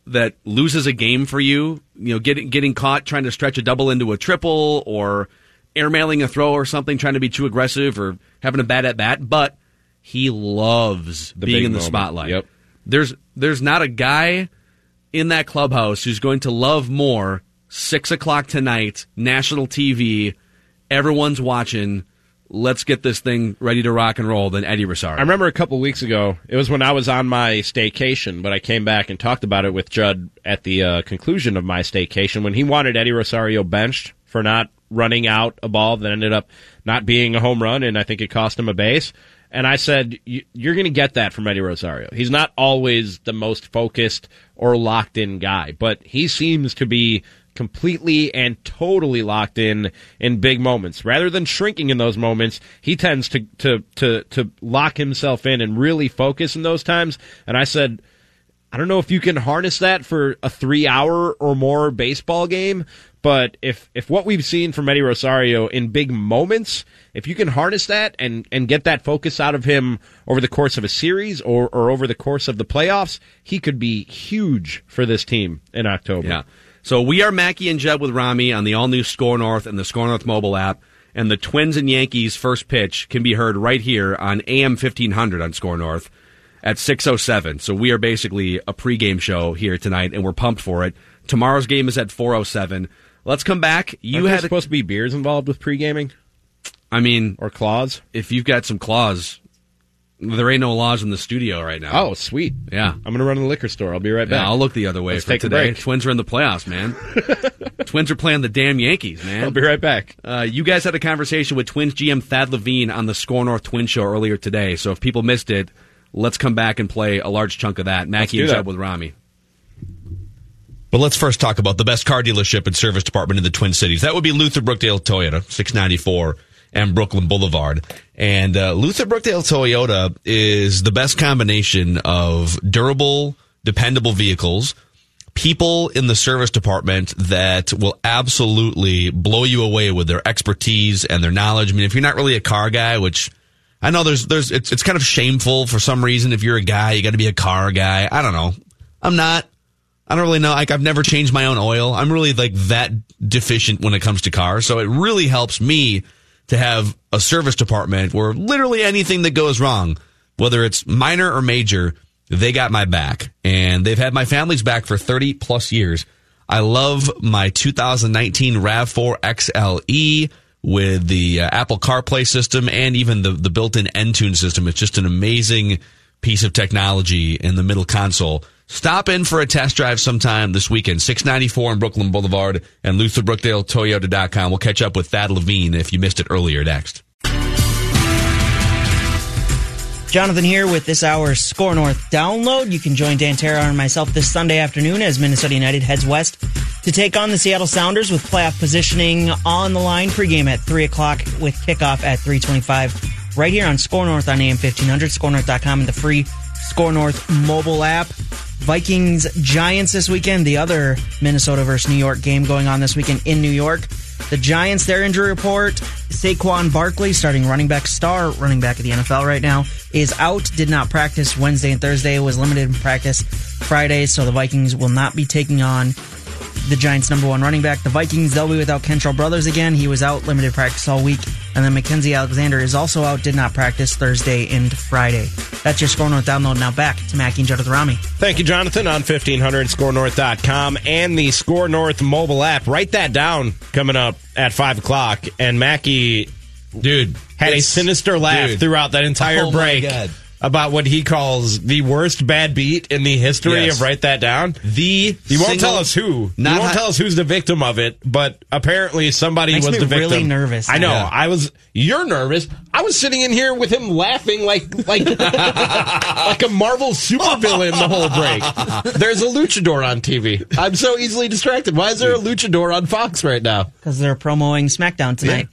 that loses a game for you, you know, getting getting caught trying to stretch a double into a triple or airmailing a throw or something, trying to be too aggressive or having a bad at bat, but he loves The being in the moment. spotlight. Yep. There's there's not a guy in that clubhouse who's going to love more six o'clock tonight, national TV, everyone's watching. Let's get this thing ready to rock and roll than Eddie Rosario. I remember a couple weeks ago, it was when I was on my staycation, but I came back and talked about it with Judd at the uh, conclusion of my staycation when he wanted Eddie Rosario benched for not running out a ball that ended up not being a home run, and I think it cost him a base. And I said, "You- You're going to get that from Eddie Rosario. He's not always the most focused or locked in guy, but he seems to be completely and totally locked in in big moments. Rather than shrinking in those moments, he tends to to to to lock himself in and really focus in those times. And I said, I don't know if you can harness that for a 3-hour or more baseball game, but if if what we've seen from Eddie Rosario in big moments, if you can harness that and and get that focus out of him over the course of a series or or over the course of the playoffs, he could be huge for this team in October. Yeah. So we are Mackey and Jeb with Rami on the all new Score North and the Score North mobile app. And the Twins and Yankees first pitch can be heard right here on AM 1500 on Score North at 6.07. So we are basically a pregame show here tonight, and we're pumped for it. Tomorrow's game is at 4.07. Let's come back. You had supposed to be beers involved with pre gaming. I mean, or claws. If you've got some claws, there ain't no laws in the studio right now. Oh, sweet. Yeah. I'm going to run to the liquor store. I'll be right Yeah, back. I'll look the other way Let's for take a today. break. Twins are in the playoffs, man. Twins are playing the damn Yankees, man. I'll be right back. Uh, you guys had a conversation with Twins GM Thad Levine on the Score North Twin Show earlier today. So if people missed it, let's come back and play a large chunk of that. Mackey do and that. Jeb with Rami. But let's first talk about the best car dealership and service department in the Twin Cities. That would be Luther Brookdale Toyota, 694 and Brooklyn Boulevard. And uh, Luther Brookdale Toyota is the best combination of durable, dependable vehicles, people in the service department that will absolutely blow you away with their expertise and their knowledge. I mean, if you're not really a car guy, which I know there's there's it's it's kind of shameful for some reason if you're a guy, you got to be a car guy. I don't know. I'm not. I don't really know. Like I've never changed my own oil. I'm really like that deficient when it comes to cars. So it really helps me to have a service department where literally anything that goes wrong, whether it's minor or major, they got my back and they've had my family's back for 30 plus years. I love my 2019 RAV4 XLE with the uh, Apple CarPlay system and even the, the built-in Entune system. It's just an amazing piece of technology in the middle console. Stop in for a test drive sometime this weekend. 694 on Brooklyn Boulevard and LutherBrookdaleToyota.com. We'll catch up with Thad Levine if you missed it earlier next. Jonathan here with this hour's Score North download. You can join Dan Terra and myself this Sunday afternoon as Minnesota United heads west to take on the Seattle Sounders with playoff positioning on the line. Pregame at 3 o'clock with kickoff at 325 right here on Score North on AM 1500, scorenorth.com and the free Score North mobile app. Vikings Giants this weekend, the other Minnesota versus New York game going on this weekend in New York. The Giants, their injury report Saquon Barkley, starting running back, star running back of the NFL right now, is out. Did not practice Wednesday and Thursday. Was limited in practice Friday, so the Vikings will not be taking on the Giants' number one running back. The Vikings, they'll be without Kentrell Brothers again. He was out, limited practice all week. And then Mackenzie Alexander is also out, did not practice Thursday and Friday. That's your Score North download. Now back to Mackey and Judd Rami. Thank you, Jonathan, on 1500 scorenorth.com and the Score North mobile app. Write that down coming up at 5 o'clock. And Mackey, dude, had a sinister laugh dude. throughout that entire Oh, my break. God. About what he calls the worst bad beat in the history Yes. of Write That Down. The He won't tell us who. Not he won't hi- tell us who's the victim of it, but apparently somebody Makes was me the victim. really nervous I know. now. I was. You're nervous. I was sitting in here with him laughing like like like a Marvel supervillain the whole break. There's a luchador on TV. I'm so easily distracted. Why is there a luchador on Fox right now? Because they're promoting SmackDown tonight.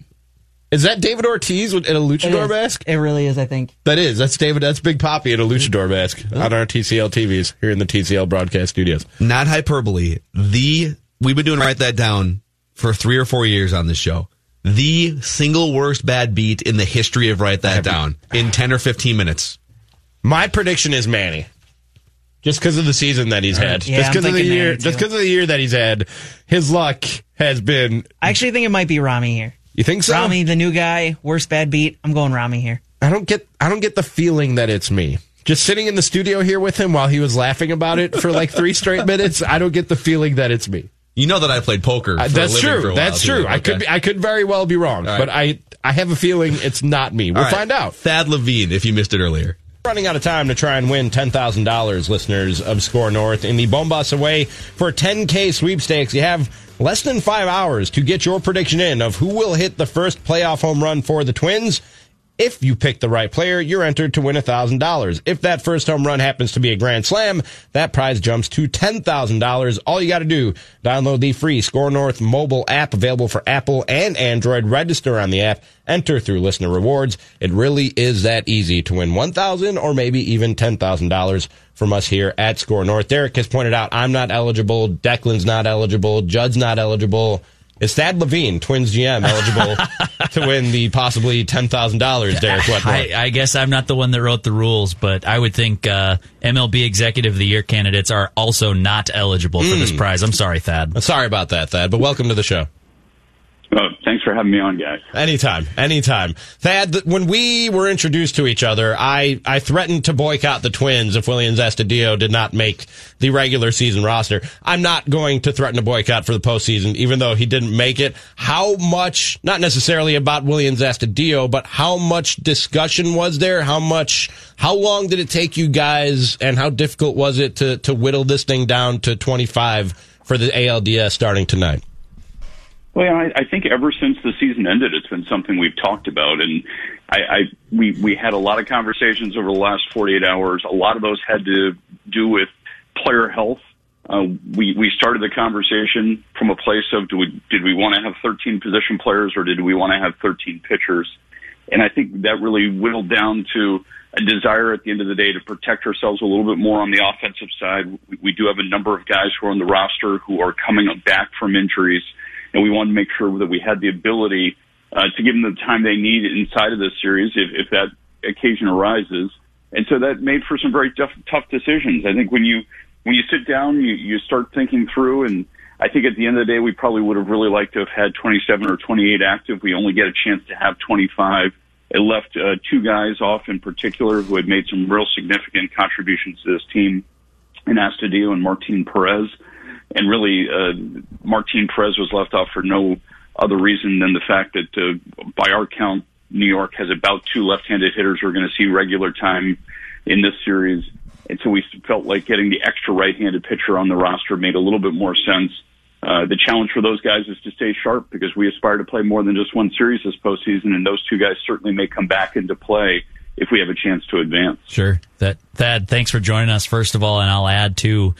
Is that David Ortiz in a luchador is. mask? It really is, I think. That is. That's David. That's Big Poppy in a luchador mask on our TCL TVs here in the TCL broadcast studios. Not hyperbole. The we've been doing write that down for three or four years on this show. The single worst bad beat in the history of write that down in ten or fifteen minutes. My prediction is Manny. Just because of the season that he's had, Yeah, just because of the year, just because of the year that he's had, his luck has been. I actually think it might be Rami here. You think so? Rami, the new guy, worst bad beat. I'm going Rami here. I don't get. I don't get the feeling that it's me. Just sitting in the studio here with him while he was laughing about it for like three straight minutes. I don't get the feeling that it's me. You know that I played poker. Uh, for a that's living true. For a while, That's too. true. I could. Be, I could very well be wrong, All right. but I. I have a feeling it's not me. We'll All right. find out. Thad Levine, if you missed it earlier. Running out of time to try and win $10,000, listeners of Score North. In the Bombas Away for 10K sweepstakes, you have less than five hours to get your prediction in of who will hit the first playoff home run for the Twins. If you pick the right player, you're entered to win $1,000. If that first home run happens to be a grand slam, that prize jumps to $10,000. All you got to do, download the free Score North mobile app available for Apple and Android. Register on the app, enter through listener rewards. It really is that easy to win $1,000 or maybe even $10,000 from us here at Score North. Derek has pointed out I'm not eligible, Declan's not eligible, Judd's not eligible. Is Thad Levine, Twins GM, eligible to win the possibly ten thousand dollars? Derek Wetmore. I, I guess I'm not the one that wrote the rules, but I would think uh, MLB Executive of the Year candidates are also not eligible for this Mm. prize. I'm sorry, Thad. Sorry about that, Thad, but welcome to the show. Oh, thanks for having me on, guys. Anytime, anytime. Thad, when we were introduced to each other, I, I threatened to boycott the Twins if Willians Astudillo did not make the regular season roster. I'm not going to threaten a boycott for the postseason, even though he didn't make it. How much, not necessarily about Willians Astudillo, but how much discussion was there? How much, how long did it take you guys, and how difficult was it to, to whittle this thing down to 25 for the ALDS starting tonight? Well, I, I think ever since the season ended, it's been something we've talked about, and I, I we we had a lot of conversations over the last 48 hours. A lot of those had to do with player health. Uh, we we started the conversation from a place of do we did we want to have 13 position players or did we want to have 13 pitchers? And I think that really whittled down to a desire at the end of the day to protect ourselves a little bit more on the offensive side. We, we do have a number of guys who are on the roster who are coming back from injuries, and we wanted to make sure that we had the ability uh, to give them the time they need inside of this series if, if that occasion arises. And so that made for some very tough, tough decisions. I think when you when you sit down, you, you start thinking through, and I think at the end of the day, we probably would have really liked to have had 27 or 28 active. We only get a chance to have 25 It left uh, two guys off in particular who had made some real significant contributions to this team in Astudillo and Martin Perez. And really, uh, Martin Perez was left off for no other reason than the fact that, uh, by our count, New York has about two left-handed hitters we're going to see regular time in this series. And so we felt like getting the extra right-handed pitcher on the roster made a little bit more sense. Uh, the challenge for those guys is to stay sharp because we aspire to play more than just one series this postseason, and those two guys certainly may come back into play if we have a chance to advance. Sure. That Thad, thanks for joining us first of all, and I'll add to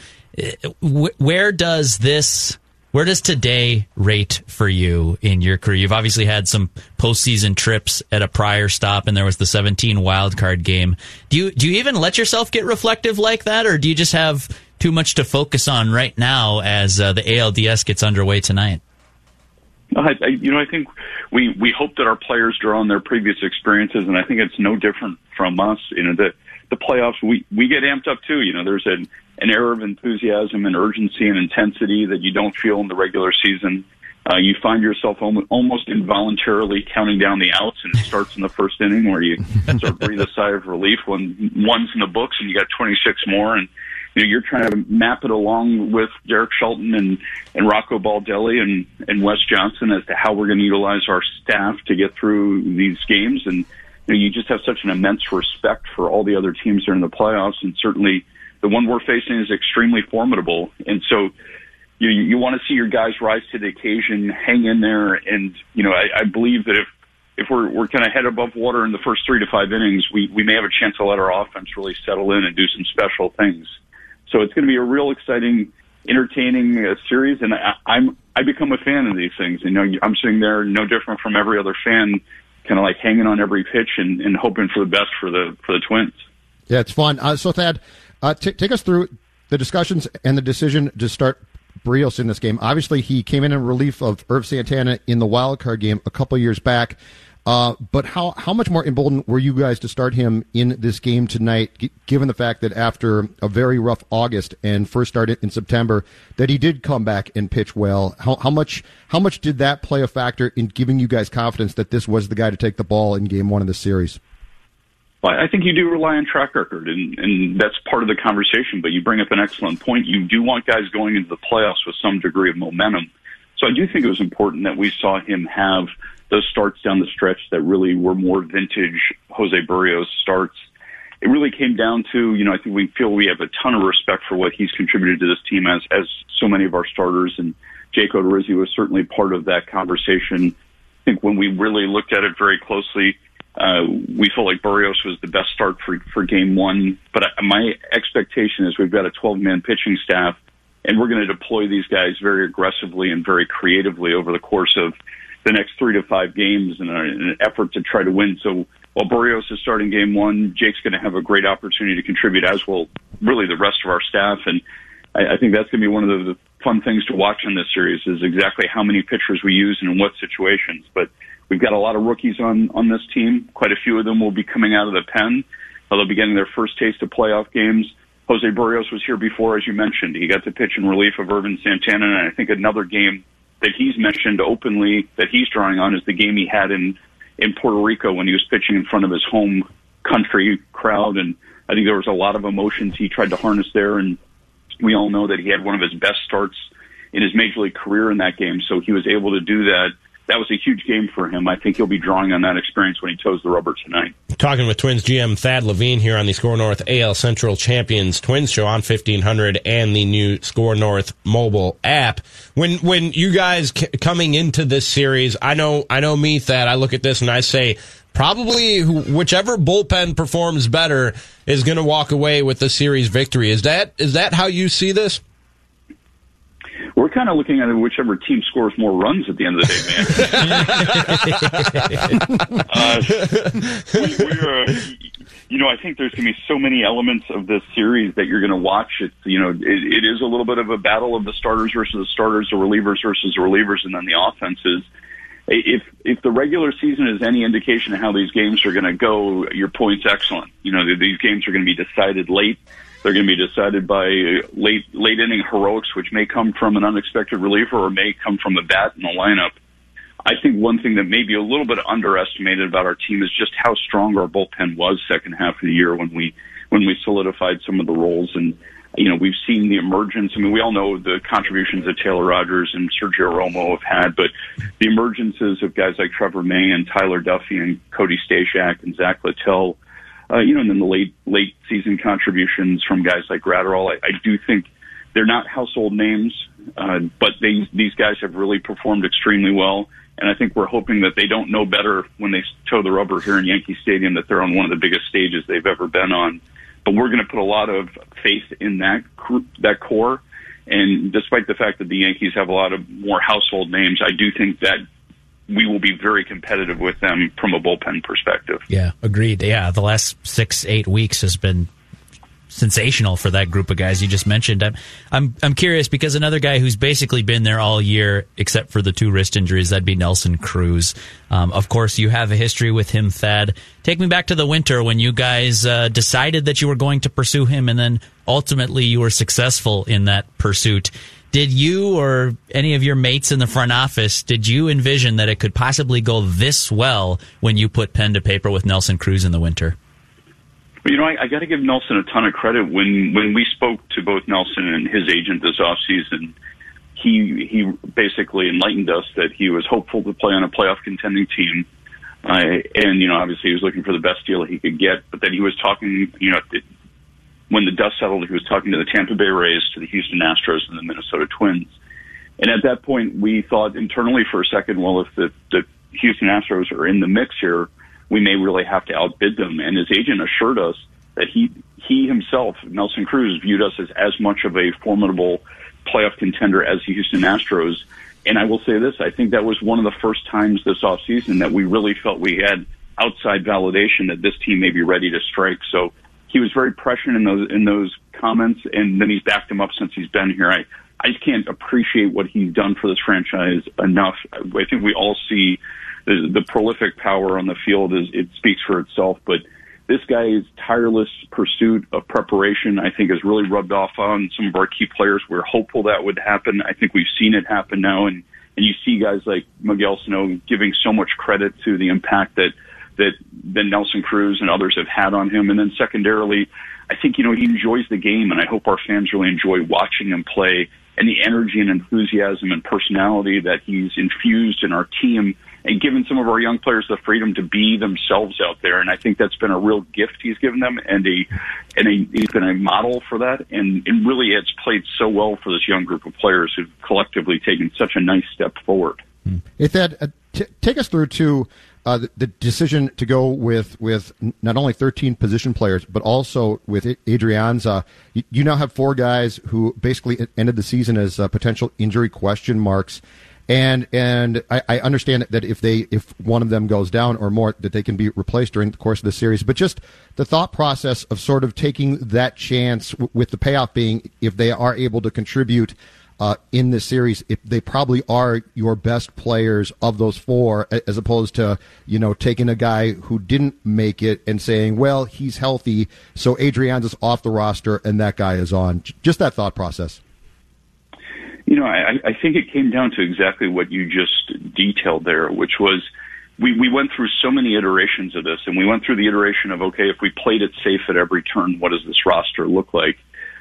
where does this where does today rate for you in your career? You've obviously had some postseason trips at a prior stop, and there was the 17 wild card game. Do you do you even let yourself get reflective like that, or do you just have too much to focus on right now as uh, the ALDS gets underway tonight? I, I, you know, I think we we hope that our players draw on their previous experiences, and I think it's no different from us. You know, the the playoffs, we we get amped up too. You know, there's an an air of enthusiasm and urgency and intensity that you don't feel in the regular season. Uh, you find yourself almost involuntarily counting down the outs, and it starts in the first inning where you sort of breathe a sigh of relief when one's in the books and you got 26 more, and you know you're trying to map it along with Derek Shelton and and Rocco Baldelli and and Wes Johnson as to how we're going to utilize our staff to get through these games, and you, know, you just have such an immense respect for all the other teams that are in the playoffs, and certainly the one we're facing is extremely formidable, and so you you want to see your guys rise to the occasion, hang in there, and you know I, I believe that if if we're we're kind of head above water in the first three to five innings, we we may have a chance to let our offense really settle in and do some special things. So it's going to be a real exciting, entertaining uh, series, and I, I'm I become a fan of these things. You know, I'm sitting there no different from every other fan, kind of like hanging on every pitch and, and hoping for the best for the for the Twins. Yeah, it's fun. Uh, so Thad, uh, t- take us through the discussions and the decision to start Berrios in this game. Obviously, he came in in relief of Ervin Santana in the wild card game a couple years back. Uh, but how how much more emboldened were you guys to start him in this game tonight, g- given the fact that after a very rough August and first started in September, that he did come back and pitch well? How, how much how much did that play a factor in giving you guys confidence that this was the guy to take the ball in Game One of the series? Well, I think you do rely on track record, and, and that's part of the conversation. But you bring up an excellent point. You do want guys going into the playoffs with some degree of momentum. So I do think it was important that we saw him have those starts down the stretch that really were more vintage Jose Berrios starts. It really came down to, you know, I think we feel we have a ton of respect for what he's contributed to this team as, as so many of our starters. And Jake Odorizzi was certainly part of that conversation. I think when we really looked at it very closely, uh, we felt like Berrios was the best start for, for game one. But my expectation is we've got a 12 man pitching staff and we're going to deploy these guys very aggressively and very creatively over the course of the next three to five games in, a, in an effort to try to win. So while Berrios is starting game one, Jake's going to have a great opportunity to contribute, as will really the rest of our staff. And I, I think that's going to be one of the, the fun things to watch in this series is exactly how many pitchers we use and in what situations. But we've got a lot of rookies on on this team. Quite a few of them will be coming out of the pen. They'll be getting their first taste of playoff games. Jose Berrios was here before, as you mentioned. He got to pitch in relief of Ervin Santana, and I think another game that he's mentioned openly that he's drawing on is the game he had in in Puerto Rico when he was pitching in front of his home country crowd, and I think there was a lot of emotions he tried to harness there, and we all know that he had one of his best starts in his major league career in that game, so he was able to do that that was a huge game for him. I think he'll be drawing on that experience when he toes the rubber tonight. Talking with Twins GM Thad Levine here on the Score North AL Central Champions Twins show on 1500 and the new Score North mobile app. When when you guys c- coming into this series, I know I know me Thad. I look at this and I say probably whichever bullpen performs better is going to walk away with the series victory. Is that is that how you see this? We're kind of looking at whichever team scores more runs at the end of the day, man. uh, we, we're, uh, you know, I think there's going to be so many elements of this series that you're going to watch. It's, you know, it, it is a little bit of a battle of the starters versus the starters, the relievers versus the relievers, and then the offenses. If if the regular season is any indication of how these games are going to go, your point's excellent. You know, these games are going to be decided late. They're going to be decided by late late inning heroics, which may come from an unexpected reliever or may come from a bat in the lineup. I think one thing that may be a little bit underestimated about our team is just how strong our bullpen was second half of the year when we when we solidified some of the roles and you know we've seen the emergence. I mean, we all know the contributions that Taylor Rogers and Sergio Romo have had, but the emergences of guys like Trevor May and Tyler Duffey and Cody Stashak and Zach Littell, uh, you know, and then the late late season contributions from guys like Graterol. I, I do think they're not household names, uh, but they, these guys have really performed extremely well. And I think we're hoping that they don't know better when they toe the rubber here in Yankee Stadium that they're on one of the biggest stages they've ever been on. But we're going to put a lot of faith in that that core. And despite the fact that the Yankees have a lot of more household names, I do think that we will be very competitive with them from a bullpen perspective. Yeah, agreed. Yeah, the last six, eight weeks has been sensational for that group of guys you just mentioned. I'm, I'm, I'm curious because another guy who's basically been there all year, except for the two wrist injuries, that'd be Nelson Cruz. Um, of course, you have a history with him, Thad. Take me back to the winter when you guys uh, decided that you were going to pursue him, and then ultimately you were successful in that pursuit. Did you or any of your mates in the front office, did you envision that it could possibly go this well when you put pen to paper with Nelson Cruz in the winter? You know, I, I got to give Nelson a ton of credit. When when we spoke to both Nelson and his agent this offseason, he he basically enlightened us that he was hopeful to play on a playoff contending team, uh, and you know, obviously he was looking for the best deal he could get. But then he was talking, you know, when the dust settled, he was talking to the Tampa Bay Rays, to the Houston Astros, and the Minnesota Twins. And at that point, we thought internally for a second, well, if the, the Houston Astros are in the mix here we may really have to outbid them. And his agent assured us that he he himself, Nelson Cruz, viewed us as as much of a formidable playoff contender as the Houston Astros. And I will say this: I think that was one of the first times this offseason that we really felt we had outside validation that this team may be ready to strike. So he was very prescient in those in those comments, and then he's backed him up since he's been here. I I just can't appreciate what he's done for this franchise enough. I think we all see the, the prolific power on the field is it speaks for itself. But this guy's tireless pursuit of preparation, I think, has really rubbed off on some of our key players. We're hopeful that would happen. I think we've seen it happen now, and and you see guys like Miguel Sano giving so much credit to the impact that that that Nelson Cruz and others have had on him, and then secondarily. I think you know he enjoys the game, and I hope our fans really enjoy watching him play and the energy and enthusiasm and personality that he's infused in our team and given some of our young players the freedom to be themselves out there. And I think that's been a real gift he's given them, and a and a, he's been a model for that. And, and really, it's played so well for this young group of players who've collectively taken such a nice step forward. If that uh, t- take us through to uh, the, the, decision to go with with not only 13 position players but also with Adrianza. You, you now have four guys who basically ended the season as uh, potential injury question marks and and I, I, understand that if they if one of them goes down or more that they can be replaced during the course of the series but just the thought process of sort of taking that chance w- with the payoff being if they are able to contribute uh, in this series if they probably are your best players of those four as opposed to you know taking a guy who didn't make it and saying well he's healthy so Adrian's off the roster and that guy is on just that thought process you know, I, I think it came down to exactly what you just detailed there, which was we, we went through so many iterations of this, and we went through the iteration of, okay, if we played it safe at every turn, what does this roster look like?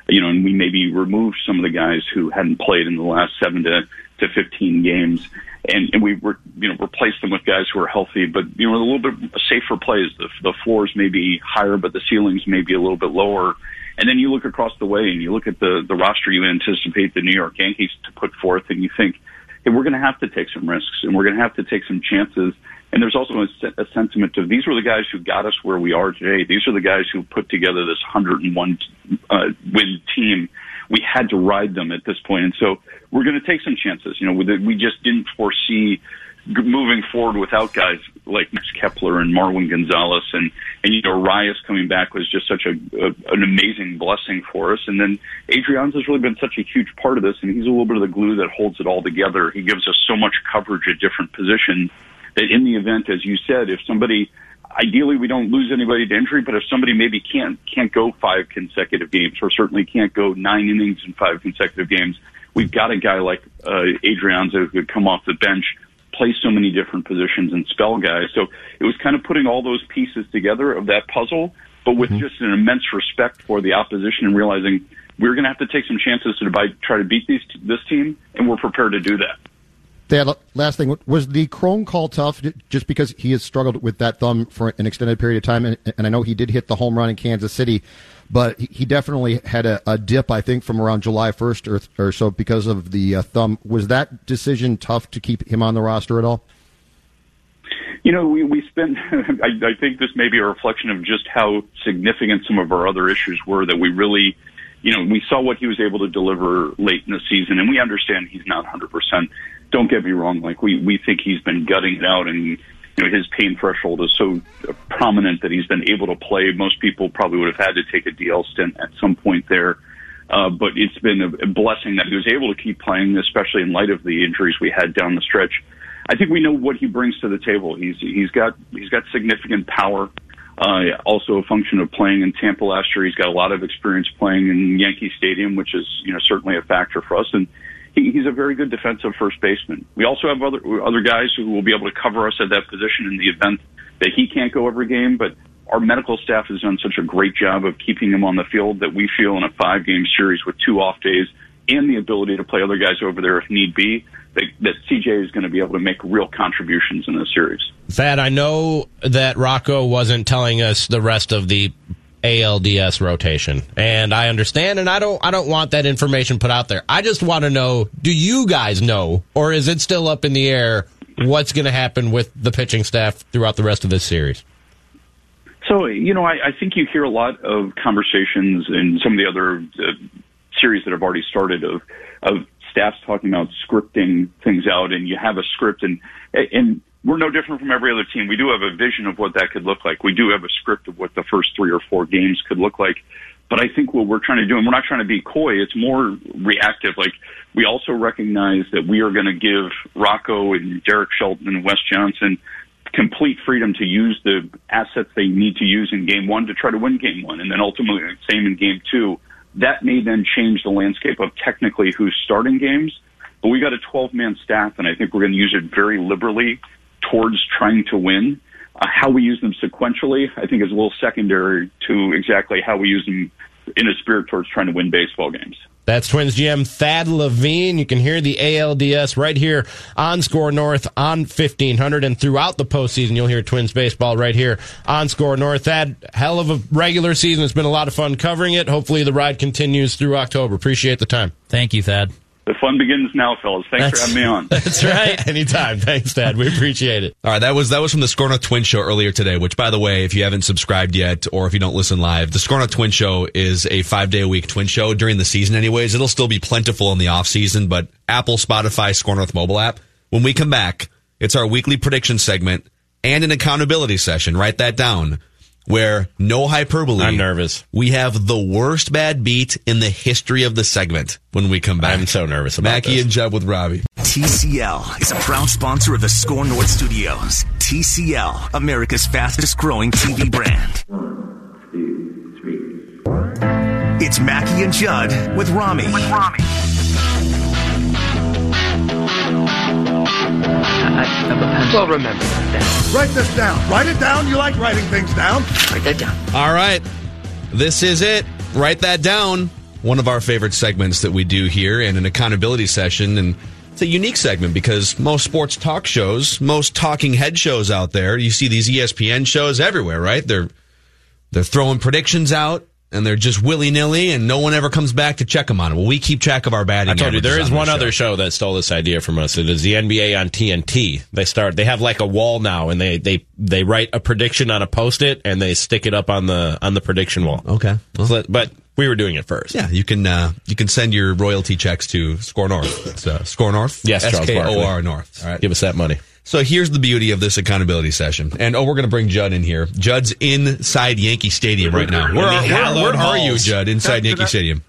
You know, and we maybe removed some of the guys who hadn't played in the last seven to, to 15 games, and, and we were, you know, replaced them with guys who are healthy, but, you know, a little bit safer plays. The, the floors may be higher, but the ceilings may be a little bit lower and then you look across the way and you look at the, the roster you anticipate the New York Yankees to put forth and you think, hey, we're going to have to take some risks and we're going to have to take some chances. And there's also a, a sentiment of these were the guys who got us where we are today. These are the guys who put together this 101 uh, win team. We had to ride them at this point, and so we're going to take some chances. You know, we just didn't foresee moving forward without guys like Max Kepler and Marwin Gonzalez and and you know Arraez coming back was just such a, a an amazing blessing for us. And then Adrianza has really been such a huge part of this, and he's a little bit of the glue that holds it all together. He gives us so much coverage at different positions that in the event, as you said, if somebody ideally we don't lose anybody to injury, but if somebody maybe can't can't go five consecutive games or certainly can't go nine innings in five consecutive games, we've got a guy like uh, Adrianza who could come off the bench play so many different positions and spell guys. So it was kind of putting all those pieces together of that puzzle, but with just an immense respect for the opposition and realizing we're going to have to take some chances to try to beat these, this team, and we're prepared to do that. Last thing was the Cron call tough, just because he has struggled with that thumb for an extended period of time, and, and I know he did hit the home run in Kansas City, but he- definitely had a, a dip, I think, from around July 1st or, or so because of the uh, thumb. Was that decision tough to keep him on the roster at all? You know, we, we spent, I, I think this may be a reflection of just how significant some of our other issues were that we really, you know, we saw what he was able to deliver late in the season and we understand he's not 100%. Don't get me wrong. Like we, we think he's been gutting it out and, you know, his pain threshold is so prominent that he's been able to play. Most people probably would have had to take a DL stint at some point there. Uh, but it's been a, blessing that he was able to keep playing, especially in light of the injuries we had down the stretch. I think we know what he brings to the table. He's he's got he's got significant power. Uh, also a function of playing in Tampa last year. He's got a lot of experience playing in Yankee Stadium, which is you know certainly a factor for us. And he, he's a very good defensive first baseman. We also have other other guys who will be able to cover us at that position in the event that he can't go every game. But our medical staff has done such a great job of keeping him on the field that we feel in a five game series with two off days and the ability to play other guys over there if need be, that, that CJ is going to be able to make real contributions in this series. Thad, I know that Rocco wasn't telling us the rest of the ALDS rotation, and I understand, and I don't, I don't want that information put out there. I just want to know: Do you guys know, or is it still up in the air? What's going to happen with the pitching staff throughout the rest of this series? So, you know, I, I think you hear a lot of conversations in some of the other uh, series that have already started of, of staffs talking about scripting things out and you have a script and, and we're no different from every other team. We do have a vision of what that could look like. We do have a script of what the first three or four games could look like. But I think what we're trying to do, and we're not trying to be coy, it's more reactive. Like we also recognize that we are going to give Rocco and Derek Shelton and Wes Johnson complete freedom to use the assets they need to use in game one to try to win game one. And then ultimately same in game two. That may then change the landscape of technically who's starting games. But we got a 12 man staff and I think we're going to use it very liberally towards trying to win. Uh, how we use them sequentially, I think is a little secondary to exactly how we use them in a spirit towards trying to win baseball games. That's Twins GM Thad Levine. You can hear the ALDS right here on Score North on 1500. And throughout the postseason, you'll hear Twins baseball right here on Score North. Thad, hell of a regular season. It's been a lot of fun covering it. Hopefully, the ride continues through October. Appreciate the time. Thank you, Thad. The fun begins now, fellas. Thanks That's- for having me on. That's right. Anytime. Thanks, Thad. We appreciate it. All right, that was that was from the Score North Twin Show earlier today. Which, by the way, if you haven't subscribed yet, or if you don't listen live, the Score North Twin Show is a five day a week Twin Show during the season. Anyways, it'll still be plentiful in the off season. But Apple, Spotify, Score North mobile app. When we come back, it's our weekly prediction segment and an accountability session. Write that down. Where no hyperbole. I'm nervous. We have the worst bad beat in the history of the segment when we come back. I'm so nervous about Mackey this. and Jeb with Robbie. TCL is a proud sponsor of the Score North Studios. TCL, America's fastest growing TV brand. It's Mackey and Judd with Rami. With Rami. Well, remember that. Write this down. Write it down. You like writing things down. Write that down. All right. This is it. Write that down. One of our favorite segments that we do here in an accountability session. And it's a unique segment because most sports talk shows, most talking head shows out there, you see these ESPN shows everywhere, right? They're they're throwing predictions out and they're just willy nilly and no one ever comes back to check them on it. Well, we keep track of our batting. I told you there is on one this other show that stole this idea from us. It is the NBA on TNT. They start. They have like a wall now, and they they they write a prediction on a post it, and they stick it up on the on the prediction wall. Okay, but, but we were doing it first. Yeah, you can uh, you can send your royalty checks to Score North. It's uh, Score North. Yes, Charles S K O R North. All right, give us that money. So here's the beauty of this accountability session, and oh, we're going to bring Judd in here. Judd's inside Yankee Stadium right now. Where, the are- where, where are you. Judd? Inside Yankee. Stadium.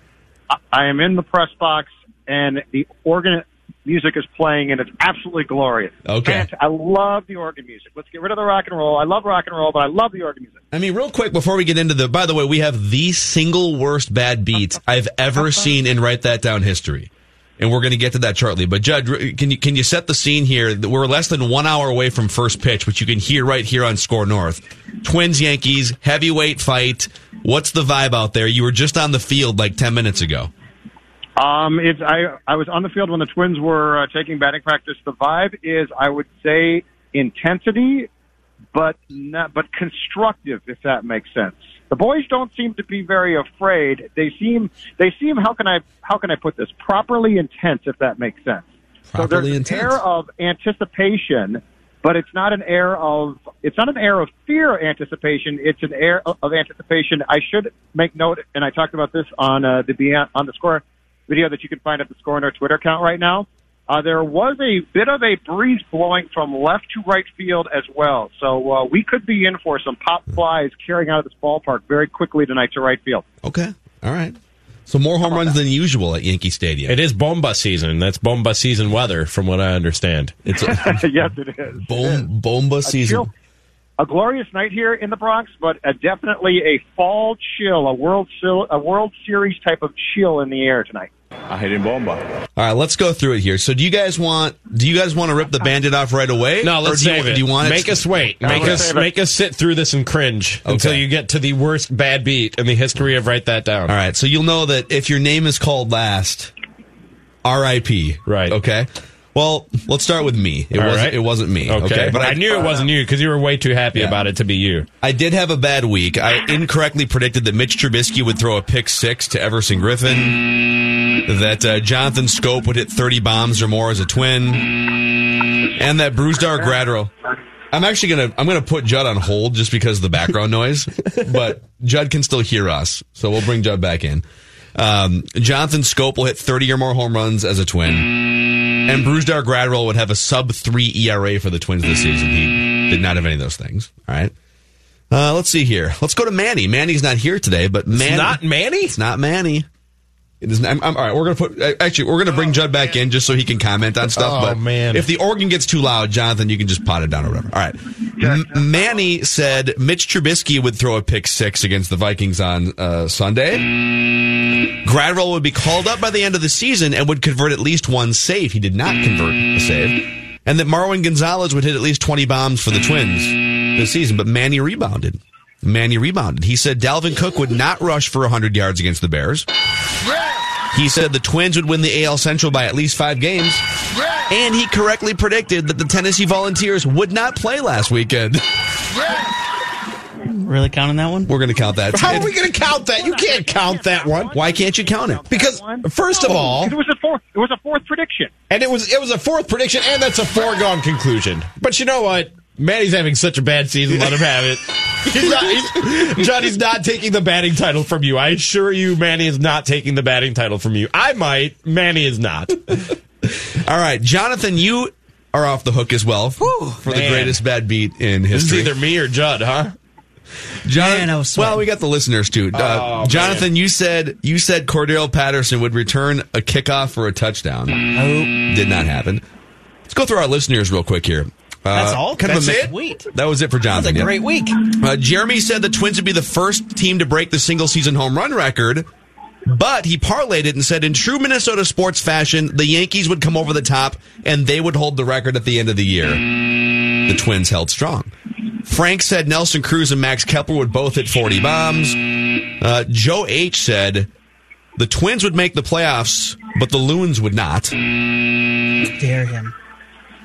I am in the press box, and the organ music is playing, and it's absolutely glorious. Okay. Fant- I love the organ music. Let's get rid of the rock and roll. I love rock and roll, but I love the organ music. I mean, real quick before we get into the. By the way, we have the single worst bad beats I've ever seen in Write That Down history. And we're going to get to that shortly. But Judge, can you can you set the scene here? We're less than one hour away from first pitch, which you can hear right here on Score North. Twins Yankees heavyweight fight. What's the vibe out there? You were just on the field like ten minutes ago. Um, it's I I was on the field when the Twins were uh, taking batting practice. The vibe is, I would say, intensity, but not, but constructive, if that makes sense. The boys don't seem to be very afraid. They seem they seem how can I how can I put this properly intense, if that makes sense. so Properly there's an air of anticipation, but it's not an air of it's not an air of fear anticipation. It's an air of of anticipation. I should make note, and I talked about this on uh, the on the score video that you can find at the score on our Twitter account right now. Uh, there was a bit of a breeze blowing from left to right field as well, so uh, we could be in for some pop flies carrying out of this ballpark very quickly tonight to right field. Okay, all right. So more home runs than usual at Yankee Stadium. It is bomba season. That's bomba season weather, from what I understand. It's yes, it is. Bom- bomba season. chill- a glorious night here in the Bronx, but uh definitely a fall chill, a World a World Series type of chill in the air tonight. I hit in bomba. All right, let's go through it here. So, do you guys want? Do you guys want to rip the bandit off right away? No, let's or do you, save it. Do you want make it? us wait? All Make us make us sit through this and cringe until you get to the worst bad beat in the history of write that down. All right, so you'll know that if your name is called last, R.I.P. Right. Okay. Well, let's start with me. It All wasn't. right. It wasn't me. Okay, but I, knew it wasn't you because you were way too happy about it to be you. I did have a bad week. I incorrectly predicted that Mitch Trubisky would throw a pick six to Everson Griffen, that uh, Jonathan Schoop would hit 30 bombs or more as a twin, and that Brusdar Graterol. I'm actually gonna I'm gonna put Judd on hold just because of the background noise, but Judd can still hear us, so we'll bring Judd back in. Um, Jonathan Schoop will hit 30 or more home runs as a twin, and Brusdar Graterol would have a sub three ERA for the Twins this season. He did not have any of those things. All right. Uh, let's see here. Let's go to Manny. Manny's not here today, but Manny, not Manny. It's not Manny. It is. I'm, I'm, all right, we're gonna put. uh, Actually, we're gonna bring Judd back in just so he can comment on stuff. Oh, but man. if the organ gets too loud, Jonathan, you can just pot it down or whatever. All right. M- Manny said Mitch Trubisky would throw a pick six against the Vikings on uh, Sunday. Graterol would be called up by the end of the season and would convert at least one save. He did not convert a save. And that Marwin Gonzalez would hit at least 20 bombs for the Twins this season, but Manny rebounded. Manny rebounded. He said Dalvin Cook would not rush for 100 yards against the Bears. He said the Twins would win the AL Central by at least five games. And he correctly predicted that the Tennessee Volunteers would not play last weekend. Really counting that one? We're going to count that. How are we going to count that? You can't count that one. Why can't you count it? Because first of all, it was a fourth. It was a fourth prediction. and it was it was a fourth prediction, and that's a foregone conclusion. But you know what? Manny's having such a bad season. Let him have it. He's not, he's, Johnny's not taking the batting title from you. I assure you, Manny is not taking the batting title from you. I might. Manny is not. All right, Jonathan, you are off the hook as well for the greatest bad beat in This is history. either me or Judd, huh? John, well, we got the listeners too. Uh, Oh, Jonathan, you said you said Cordarrelle Patterson would return a kickoff for a touchdown. Oh. Did not happen. Let's go through our listeners real quick here. Uh, That's all? Kind of That's a it? mi- Sweet. That was it for Johnson. That was Jonathan. a yeah. great week. Uh, Jeremy said the Twins would be the first team to break the single season home run record, but he parlayed it and said, in true Minnesota sports fashion, the Yankees would come over the top and they would hold the record at the end of the year. The Twins held strong. Frank said Nelson Cruz and Max Kepler would both hit 40 bombs. Uh, Joe H said the Twins would make the playoffs, but the Loons would not. Dare him.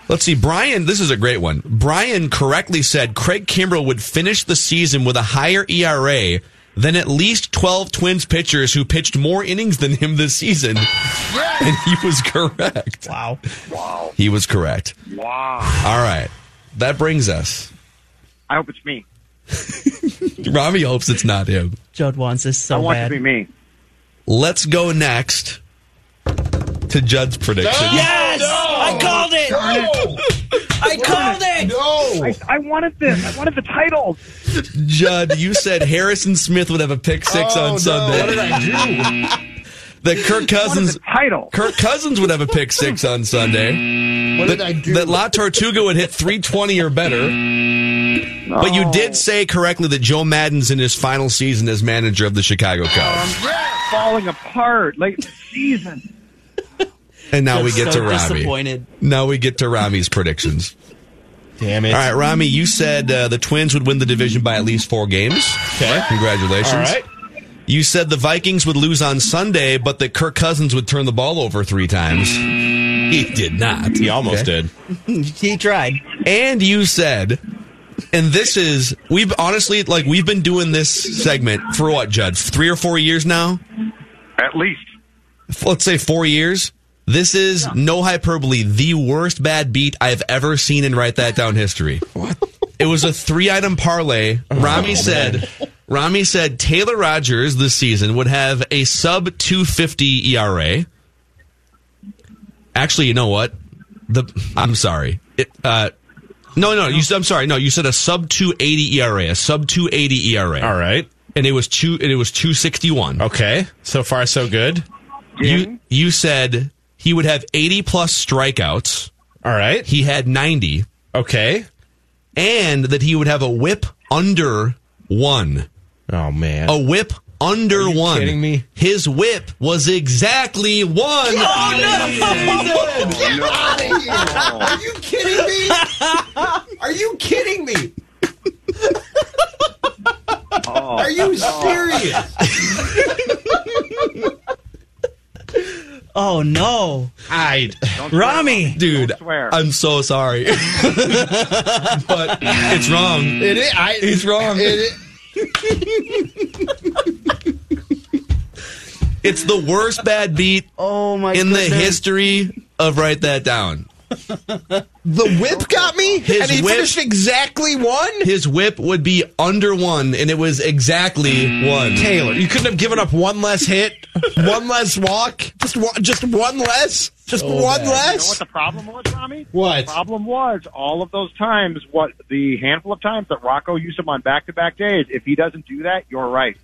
Let's see. Brian, this is a great one. Brian correctly said Craig Kimbrel would finish the season with a higher ERA than at least 12 Twins pitchers who pitched more innings than him this season. And he was correct. Wow. Wow. He was correct. Wow. All right. That brings us. I hope it's me. Rami hopes it's not him. Judd wants this so I want it bad. to be me. Let's go next to Judd's prediction. Yes! I called it! I called it! No! I, I wanted this. I wanted the title. Judd, you said Harrison Smith would have a pick six Oh, on no. Sunday. What did I do? that Kirk Cousins title. Kirk Cousins would have a pick six on Sunday. What that, did I do? That La Tortuga would hit 320 or better. But you did say correctly that Joe Maddon's in his final season as manager of the Chicago Cubs. Oh, falling apart late in the season. And now we get so to Rami. Now we get to Rami's predictions. Damn it. All right, Rami, you said uh, the Twins would win the division by at least four games. Okay. Congratulations. All right. You said the Vikings would lose on Sunday, but that Kirk Cousins would turn the ball over three times. He did not. He almost did. he tried. And you said, and this is, we've honestly, like, we've been doing this segment for what, Judd? Three or four years now? At least. Let's say four years. This is, no hyperbole, the worst bad beat I've ever seen in Write That Down history. What? It was a three item parlay. Rami said, Rami said Taylor Rogers this season would have a sub 250 ERA. Actually, you know what? The I'm sorry. It, uh, no, no, you I'm sorry. No, you said a sub 280 ERA, a sub 280 ERA. All right. And it was two and it was 261. Okay. So far so good. You you said he would have 80 plus strikeouts. All right. He had 90. Okay. And that he would have a whip under 1. Oh man. A whip under Are you one. kidding me? His whip was exactly one. Oh, Get out of here! Are you kidding me? Are you kidding me? Oh, Are you serious? Oh Oh, no, I Rami. Dude, swear. I'm so sorry. but it's wrong. It is. I, He's wrong. It, It's the worst bad beat Oh my in the history of Write That Down. The whip got me, His and he whip- finished exactly one. His whip would be under one, and it was exactly one. Taylor, you couldn't have given up one less hit, one less walk, just one, just one less, just oh, one You know what the problem was, Tommy? What? The problem was all of those times, what the handful of times that Rocco used him on back to back days. If he doesn't do that, you're right.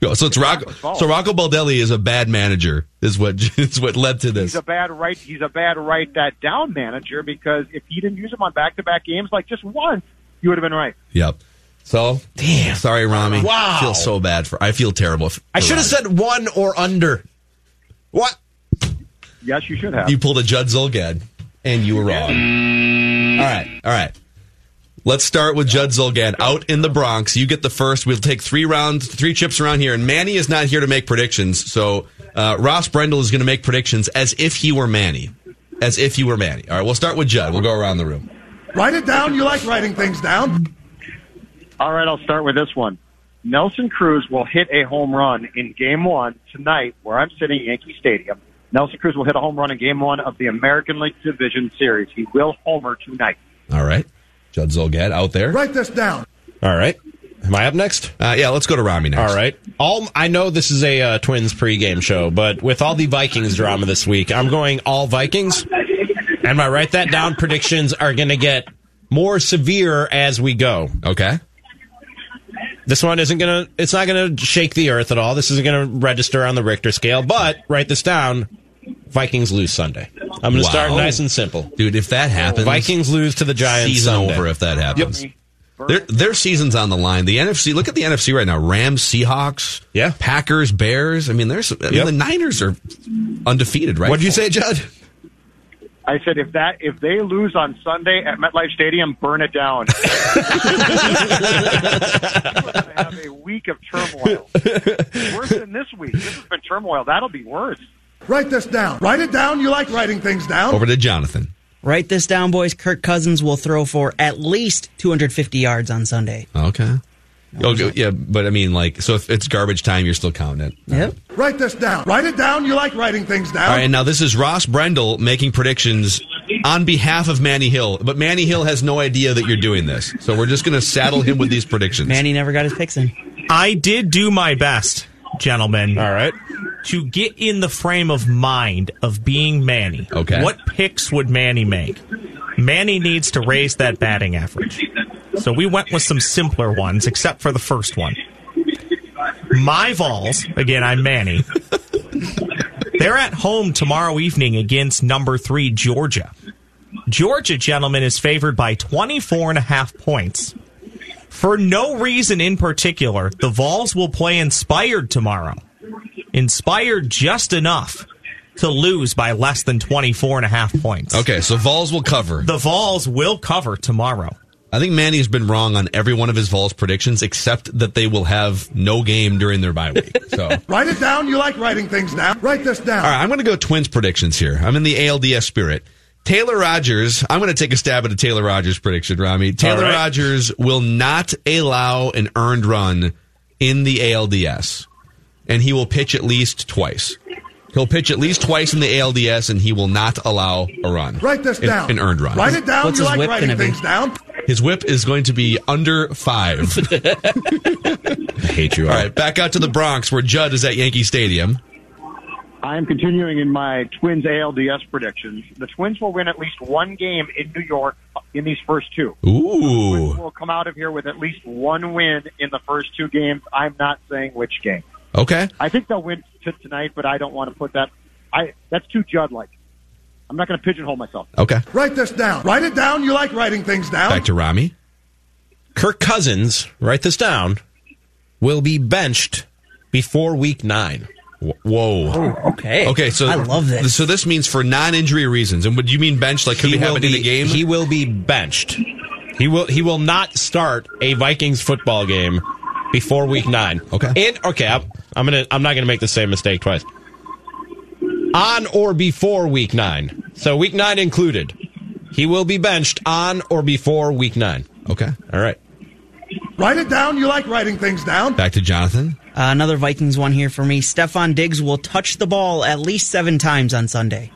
So it's Rocco. So Rocco Baldelli is a bad manager. Is what is what led to this. He's a bad right. He's a bad write that down manager because if he didn't use him on back to back games, like just once, you would have been right. Yep. So damn. Sorry, Rami. Wow. I feel so bad for. I feel terrible. For, I should have said one or under. What? Yes, you should have. You pulled a Judd Zulgad, and you were wrong. Mm. All right, all right. Let's start with Judd Zulgad out in the Bronx. You get the first. We'll take three rounds, three chips around here, and Manny is not here to make predictions. So uh, Ross Brendel is going to make predictions as if he were Manny, as if he were Manny. All right, we'll start with Judd. We'll go around the room. Write it down. You like writing things down. All right, I'll start with this one. Nelson Cruz will hit a home run in Game One tonight, where I'm sitting, Yankee Stadium. Nelson Cruz will hit a home run in Game One of the American League Division Series. He will homer tonight. All right, Judd Zulgad out there. Write this down. All right. Am I up next? Uh, yeah, let's go to Rami next. All right. All I know this is a uh, Twins pregame show, but with all the Vikings drama this week, I'm going all Vikings. And my write that down predictions are going to get more severe as we go. Okay. This one isn't going to it's not going to shake the earth at all. This isn't going to register on the Richter scale, but write this down. Vikings lose Sunday. I'm going to start nice and simple. Dude, if that happens, Vikings lose to the Giants season Sunday. over if that happens. Their, their season's on the line. The NFC, look at the NFC right now. Rams, Seahawks, yeah, Packers, Bears. I mean, there's. I mean, Yep. the Niners are undefeated, right? What'd you say, Judd? I said if that if they lose on Sunday at MetLife Stadium, burn it down. We'll have a week of turmoil. Worse than this week. This has been turmoil. That'll be worse. Write this down. Write it down. You like writing things down. Over to Jonathan. Write this down, boys. Kirk Cousins will throw for at least 250 yards on Sunday. Okay. Oh, go- yeah, but I mean, like, so if it's garbage time, you're still counting it. Yep. Write this down. Write it down. You like writing things down. All right, and now this is Ross Brendel making predictions on behalf of Manny Hill, but Manny Hill has no idea that you're doing this, so we're just going to saddle him with these predictions. Manny never got his picks in. I did do my best, gentlemen. All right. To get in the frame of mind of being Manny. Okay. What picks would Manny make? Manny needs to raise that batting average. So we went with some simpler ones, except for the first one. My Vols, again, I'm Manny. They're at home tomorrow evening against number three, Georgia. Georgia, gentlemen, is favored by 24 and a half points. For no reason in particular, the Vols will play inspired tomorrow. Inspired just enough to lose by less than 24 and a half points. Okay, so Vols will cover. The Vols will cover tomorrow. I think Manny has been wrong on every one of his Vols predictions except that they will have no game during their bye week. So, Write it down. You like writing things down. Write this down. right, I'm going to go Twins predictions here. I'm in the ALDS spirit. Taylor Rogers, I'm going to take a stab at a Taylor Rogers prediction, Rami. Taylor right. Rogers will not allow an earned run in the ALDS, and he will pitch at least twice. He'll pitch at least twice in the ALDS, and he will not allow a run. Write this down. An earned run. Write it down. What's you his like whip writing things down. His whip is going to be under five. I hate you All right, back out to the Bronx where Judd is at Yankee Stadium. I am continuing in my Twins ALDS predictions. The Twins will win at least one game in New York in these first two. Ooh. We'll come out of here with at least one win in the first two games. I'm not saying which game. Okay. I think they'll win t- tonight, but I don't want to put that. I that's too Judd like. I'm not going to pigeonhole myself. Okay. Write this down. Write it down. You like writing things down. Back to Rami. Kirk Cousins, write this down, will be benched before week nine. Whoa. Oh, okay. Okay, so I love this. So this means for non-injury reasons. And would you mean bench? Like could He we have will it in be- a game? He will be benched. He will he will not start a Vikings football game before week nine. Okay. In okay, I'm, I'm gonna I'm not gonna make the same mistake twice. On or before week nine. So week nine included. He will be benched on or before week nine. Okay. All right. Write it down. You like writing things down. Back to Jonathan. Uh, another Vikings one here for me. Stefon Diggs will touch the ball at least seven times on Sunday.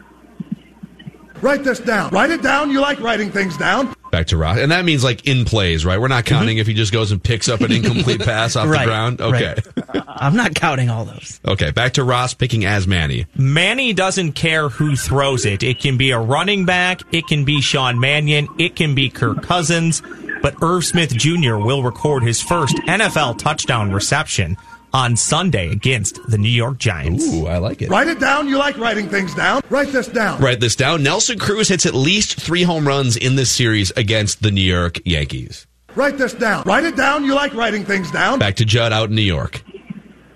Write this down. Write it down. You like writing things down. Back to Ross. And that means like in plays, right? We're not counting if he just goes and picks up an incomplete pass off Mm-hmm. Right, the ground. Okay. right. I'm not counting all those. Okay. Back to Ross picking as Manny. Manny doesn't care who throws it. It can be a running back, it can be Sean Mannion, it can be Kirk Cousins, but Irv Smith Jr. will record his first NFL touchdown reception on Sunday against the New York Giants. Ooh, I like it. Write it down. You like writing things down. Write this down. Write this down. Nelson Cruz hits at least three home runs in this series against the New York Yankees. Write this down. Write it down. You like writing things down. Back to Judd out in New York.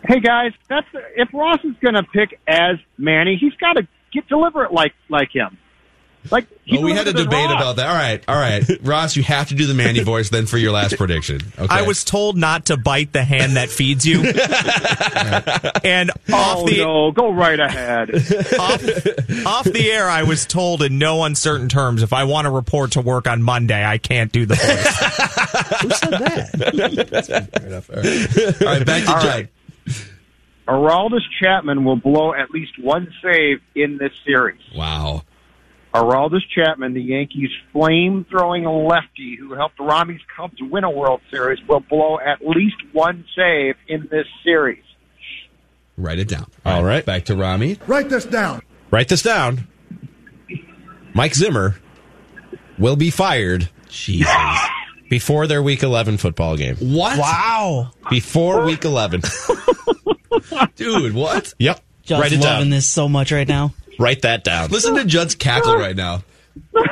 Hey guys, that's if Ross is going to pick as Manny, he's got to get deliver it like like him. Like he Oh, we had a debate Ross. about that. All right, all right, Ross, you have to do the Manny voice then for your last prediction. Okay. I was told not to bite the hand that feeds you. and oh, off Oh the no, go right ahead. off, off the air, I was told in no uncertain terms if I want to report to work on Monday, I can't do the voice. Who said that? Fair enough. All right, all right back to All Judd. right. Aroldis Chapman will blow at least one save in this series. Wow. Aroldis Chapman, the Yankees' flame-throwing lefty who helped Rami's Cubs win a World Series, will blow at least one save in this series. Write it down. All right. Back to Rami. Write this down. Write this down. Mike Zimmer will be fired Jesus. before their week 11 football game. What? Wow. Before week 11. Dude, what? Yep. Just Write it loving down. this so much right now. Write that down. Listen to Judd's cackle right now.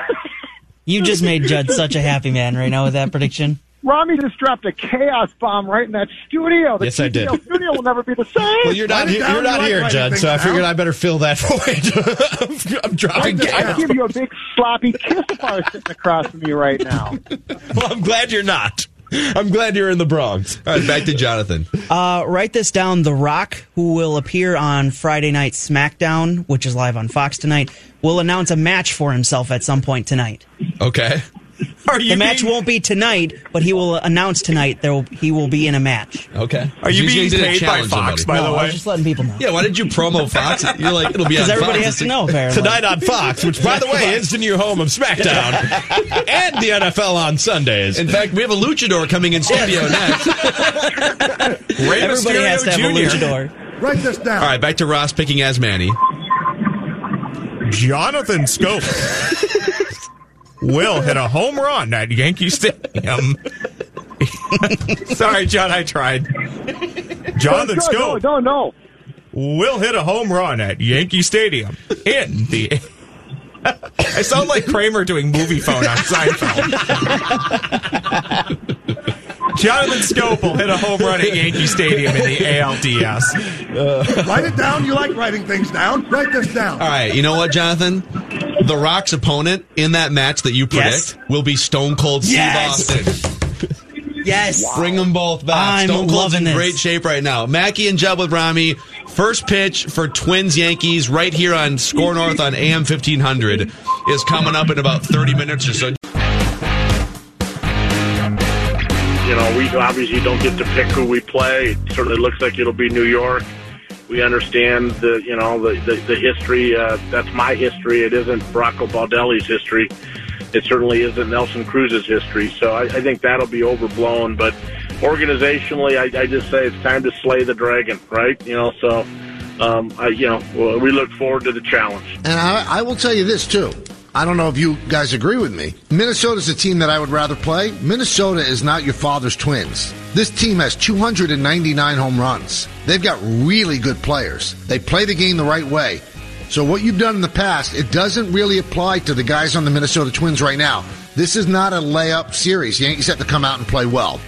You just made Judd such a happy man right now with that prediction. Rami just dropped a chaos bomb right in that studio. The Yes, I did. TCL studio will never be the same. Well, you're not Write it here. You're not here, Judd. So I figured down? I better fill that void. I'm dropping Write this down. I'd give you a big sloppy kiss if I was sitting across from you right now. Well, I'm glad you're not. I'm glad you're in the Bronx. All right, back to Jonathan. Uh, write this down. The Rock, who will appear on Friday Night SmackDown, which is live on Fox tonight, will announce a match for himself at some point tonight. Okay. Are you The match being, won't be tonight, but he will announce tonight there will, he will be in a match. Okay. Are you He's being paid by Fox, somebody. by no, the I way? was just letting people know. Yeah, why did you promo Fox? You're like, it'll be on Because everybody Fox. has to know, apparently. Tonight on Fox, which, by the way, is the new home of SmackDown and the NFL on Sundays. In fact, we have a luchador coming in studio next. Rey Everybody Mysterio has to have Jr. a luchador. Write this down. All right, back to Ross picking as Manny. Jonathan Schoop will hit a home run at Yankee Stadium. Sorry, John, I tried. Jonathan no, Schoop no, no. No. Will hit a home run at Yankee Stadium in the. I sound like Kramer doing movie phone on Seinfeld. Jonathan Schoop will hit a home run at Yankee Stadium in the ALDS. Uh, write it down. You like writing things down. Write this down. All right, you know what, Jonathan? The Rock's opponent in that match that you predict Yes. will be Stone Cold Steve Yes. Austin. Yes. Bring them both back. I'm Stone Cold's loving in this. great shape right now. Mackey and Jeb with Rami. First pitch for Twins Yankees right here on Score North on AM 1500 is coming up in about 30 minutes or so. We obviously don't get to pick who we play. It certainly looks like it'll be New York. We understand the, you know, the the, the history. Uh, that's my history. It isn't Rocco Baldelli's history. It certainly isn't Nelson Cruz's history. So I, I think that'll be overblown. But organizationally, I, I just say it's time to slay the dragon, right? You know, so um, I, you know, we look forward to the challenge. And I, I will tell you this too. I don't know if you guys agree with me. Minnesota's a team that I would rather play. Minnesota is not your father's twins. This team has 299 home runs. They've got really good players. They play the game the right way. So what you've done in the past, it doesn't really apply to the guys on the Minnesota Twins right now. This is not a layup series. Yankees have to come out and play well.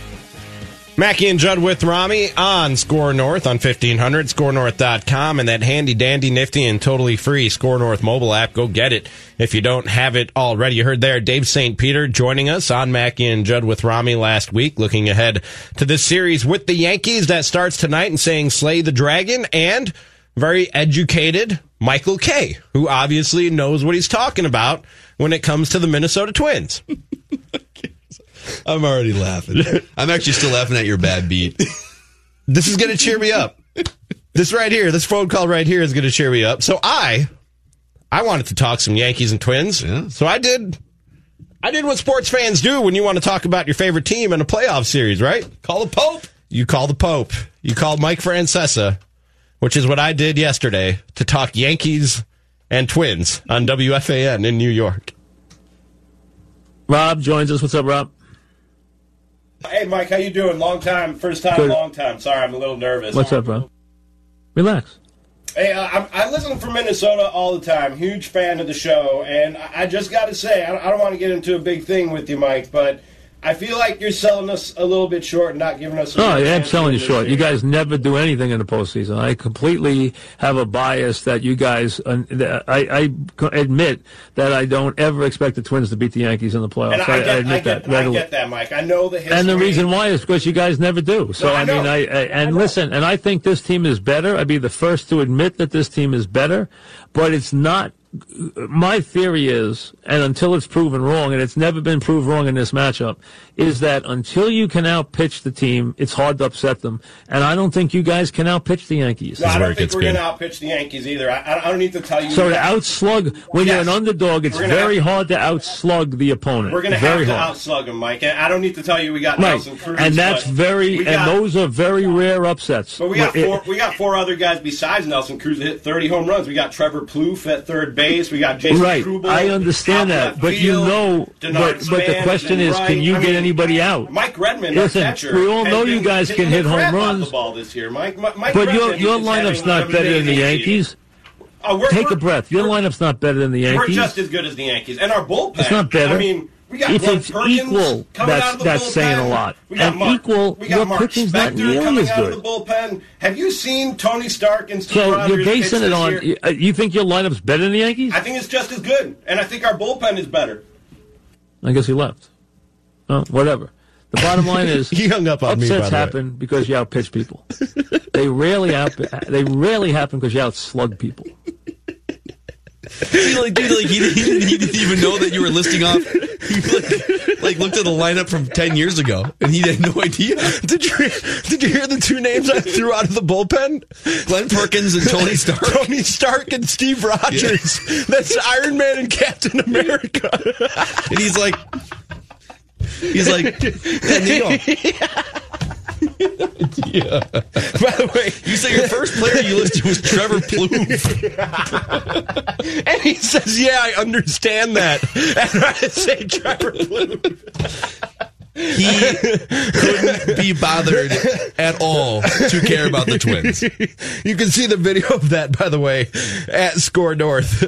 Mackey and Judd with Rami on Score North on 1500, scorenorth.com, and that handy dandy nifty and totally free Score North mobile app. Go get it if you don't have it already. You heard there Dave St. Peter joining us on Mackey and Judd with Rami last week, looking ahead to this series with the Yankees that starts tonight and saying slay the dragon and very educated Michael Kay, who obviously knows what he's talking about when it comes to the Minnesota Twins. I'm already laughing. I'm actually still laughing at your bad beat. this is going to cheer me up. This right here, this phone call right here is going to cheer me up. So I, I wanted to talk some Yankees and Twins. So I did, I did what sports fans do when you want to talk about your favorite team in a playoff series, right? Call the Pope. You call the Pope. You call Mike Francesa, which is what I did yesterday to talk Yankees and Twins on WFAN in New York. Rob joins us. What's up, Rob? Hey, Mike, how you doing? Long time, first time, Good. long time. Sorry, I'm a little nervous. What's up, bro? Relax. Hey, uh, I'm, I listen from Minnesota all the time. Huge fan of the show, and I, I just got to say, I, I don't want to get into a big thing with you, Mike, but I feel like you're selling us a little bit short and not giving us. a Oh, I'm selling you short. this You guys never do anything in the postseason. I completely have a bias that you guys. Uh, I, I admit that I don't ever expect the Twins to beat the Yankees in the playoffs. And I, get, admit I, get, that. I get that, Mike. I know the history. And the reason why is because you guys never do. So No, I I, mean. I, I and listen, and I think this team is better. I'd be the first to admit that this team is better, but it's not. My theory is, and until it's proven wrong, and it's never been proved wrong in this matchup, is that until you can outpitch the team, it's hard to upset them. And I don't think you guys can outpitch the Yankees. No, I don't think we're going to outpitch the Yankees either. I, I don't need to tell you. So to outslug, when you're an underdog, it's very have- hard to outslug the opponent. We're going to have very to hard. outslug them, Mike. And I don't need to tell you we got Right, Nelson Cruz. and that's very, we and those are very rare upsets. But we got It- We got four other guys besides Nelson Cruz that hit 30 home runs. We got Trevor Plouffe at third base. We got Jason right, Kubel I understand that, but you know, Denard but, but the question is, right. can you I get mean, anybody out? Mike Redmond, Listen, we all know you guys can hit home runs. the ball this year, Mike. Mi- Mike But your Redmond your is lineup's not better than the Yankees. Uh, we're- Take a we're- breath. Your lineup's not better than the Yankees. We're just as good as the Yankees, and our bullpen. It's not better. I mean, we got if Glenn it's Perkins equal, coming out that's of the that's bullpen. saying a lot. We got And Mark, equal, we got your Mark pitching's not Spector nearly coming out good. of the bullpen. Have you seen Tony Stark and Steve So Rogers you're basing it on. year? uh, You think your lineup's better than the Yankees? I think it's just as good, and I think our bullpen is better. I guess he left. Oh, whatever. The bottom line is He hung up on me, upsets by the way. happen because you outpitch people. they rarely out. They rarely happen because you outslug people. He like, dude, like he, he, didn't, he didn't even know that you were listing off. He like, like looked at the lineup from ten years ago, and he had no idea. Did you did you hear the two names I threw out of the bullpen? Glenn Perkins and Tony Stark. Tony Stark and Steve Rogers. That's Iron Man and Captain America. And he's like, he's like, yeah, Nino. yeah. By the way, You say your first player you listed was Trevor Plouffe. and he says, "Yeah, I understand that." And I say Trevor Plouffe. He couldn't be bothered at all to care about the Twins. You can see the video of that, by the way, at Score North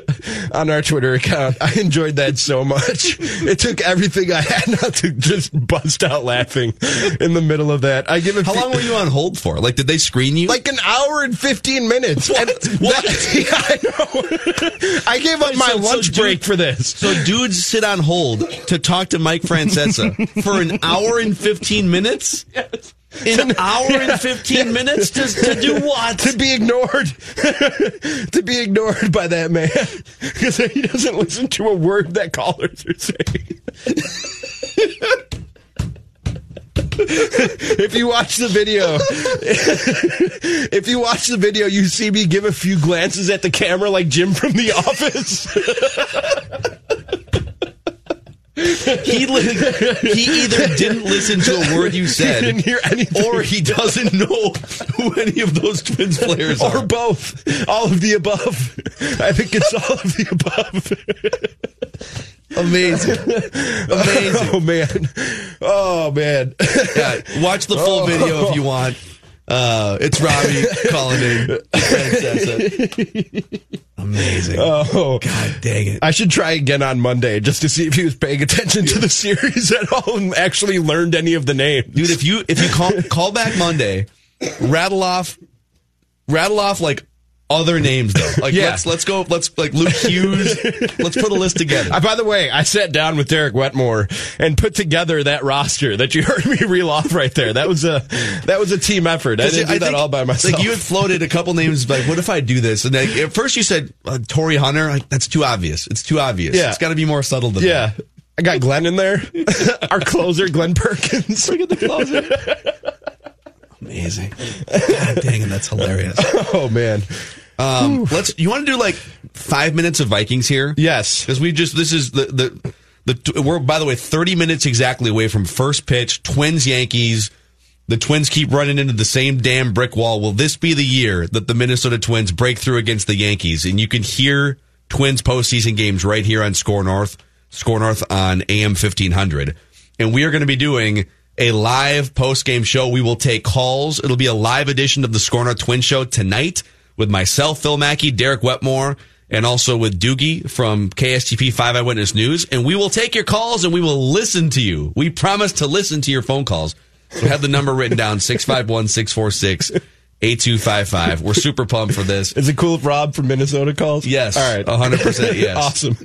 on our Twitter account. I enjoyed that so much. It took everything I had not to just bust out laughing in the middle of that. I give it. How long were you on hold for? Like, did they screen you? Like an hour and fifteen minutes. What? What? that- I know. I gave up my So- so lunch dude- break for this. So dudes sit on hold to talk to Mike Francesa for an hour and 15 minutes? Yes. An hour and 15 minutes to, to do what? To be ignored. to be ignored by that man. Because he doesn't listen to a word that callers are saying. if you watch the video, if you watch the video, you see me give a few glances at the camera like Jim from The Office. He, li- he either didn't listen to a word you said, He didn't hear anything. or he doesn't know who any of those Twins players or both. All of the above. I think it's all of the above. Amazing. Amazing. Oh man. Oh man. Yeah, watch the full Oh. video if you want. Uh, it's Robbie calling in. Amazing. Oh God dang it. I should try again on Monday just to see if he was paying attention to the series at all and actually learned any of the names. Dude, if you if you call call back Monday, rattle off rattle off like other names though. Like Yeah. let's let's go let's like Luke Hughes. let's put a list together. Uh, by the way, I sat down with Derek Wetmore and put together that roster that you heard me reel off right there. That was a that was a team effort. I didn't do that think, all by myself. Like you had floated a couple names like what if I do this? And like, at first you said uh, Torii Hunter, like that's too obvious. It's too obvious. Yeah. It's got to be more subtle than yeah. that. I got Glenn in there. Our closer, Glenn Perkins. Look at the closer. Amazing. God dang it, that's hilarious. oh man. Um, let's. You want to do like five minutes of Vikings here? Yes, because we just this is the the the we're by the way thirty minutes exactly away from first pitch. Twins Yankees. The Twins keep running into the same damn brick wall. Will this be the year that the Minnesota Twins break through against the Yankees? And you can hear Twins postseason games right here on Score North, Score North on AM fifteen hundred. And we are going to be doing a live post game show. We will take calls. It'll be a live edition of the Score North Twin Show tonight with myself, Phil Mackey, Derek Wetmore, and also with Doogie from KSTP 5 Eyewitness News. And we will take your calls and we will listen to you. We promise to listen to your phone calls. So have the number written down 651 646 8255. We're super pumped for this. Is it cool if Rob from Minnesota calls? Yes. All right. 100% yes. awesome.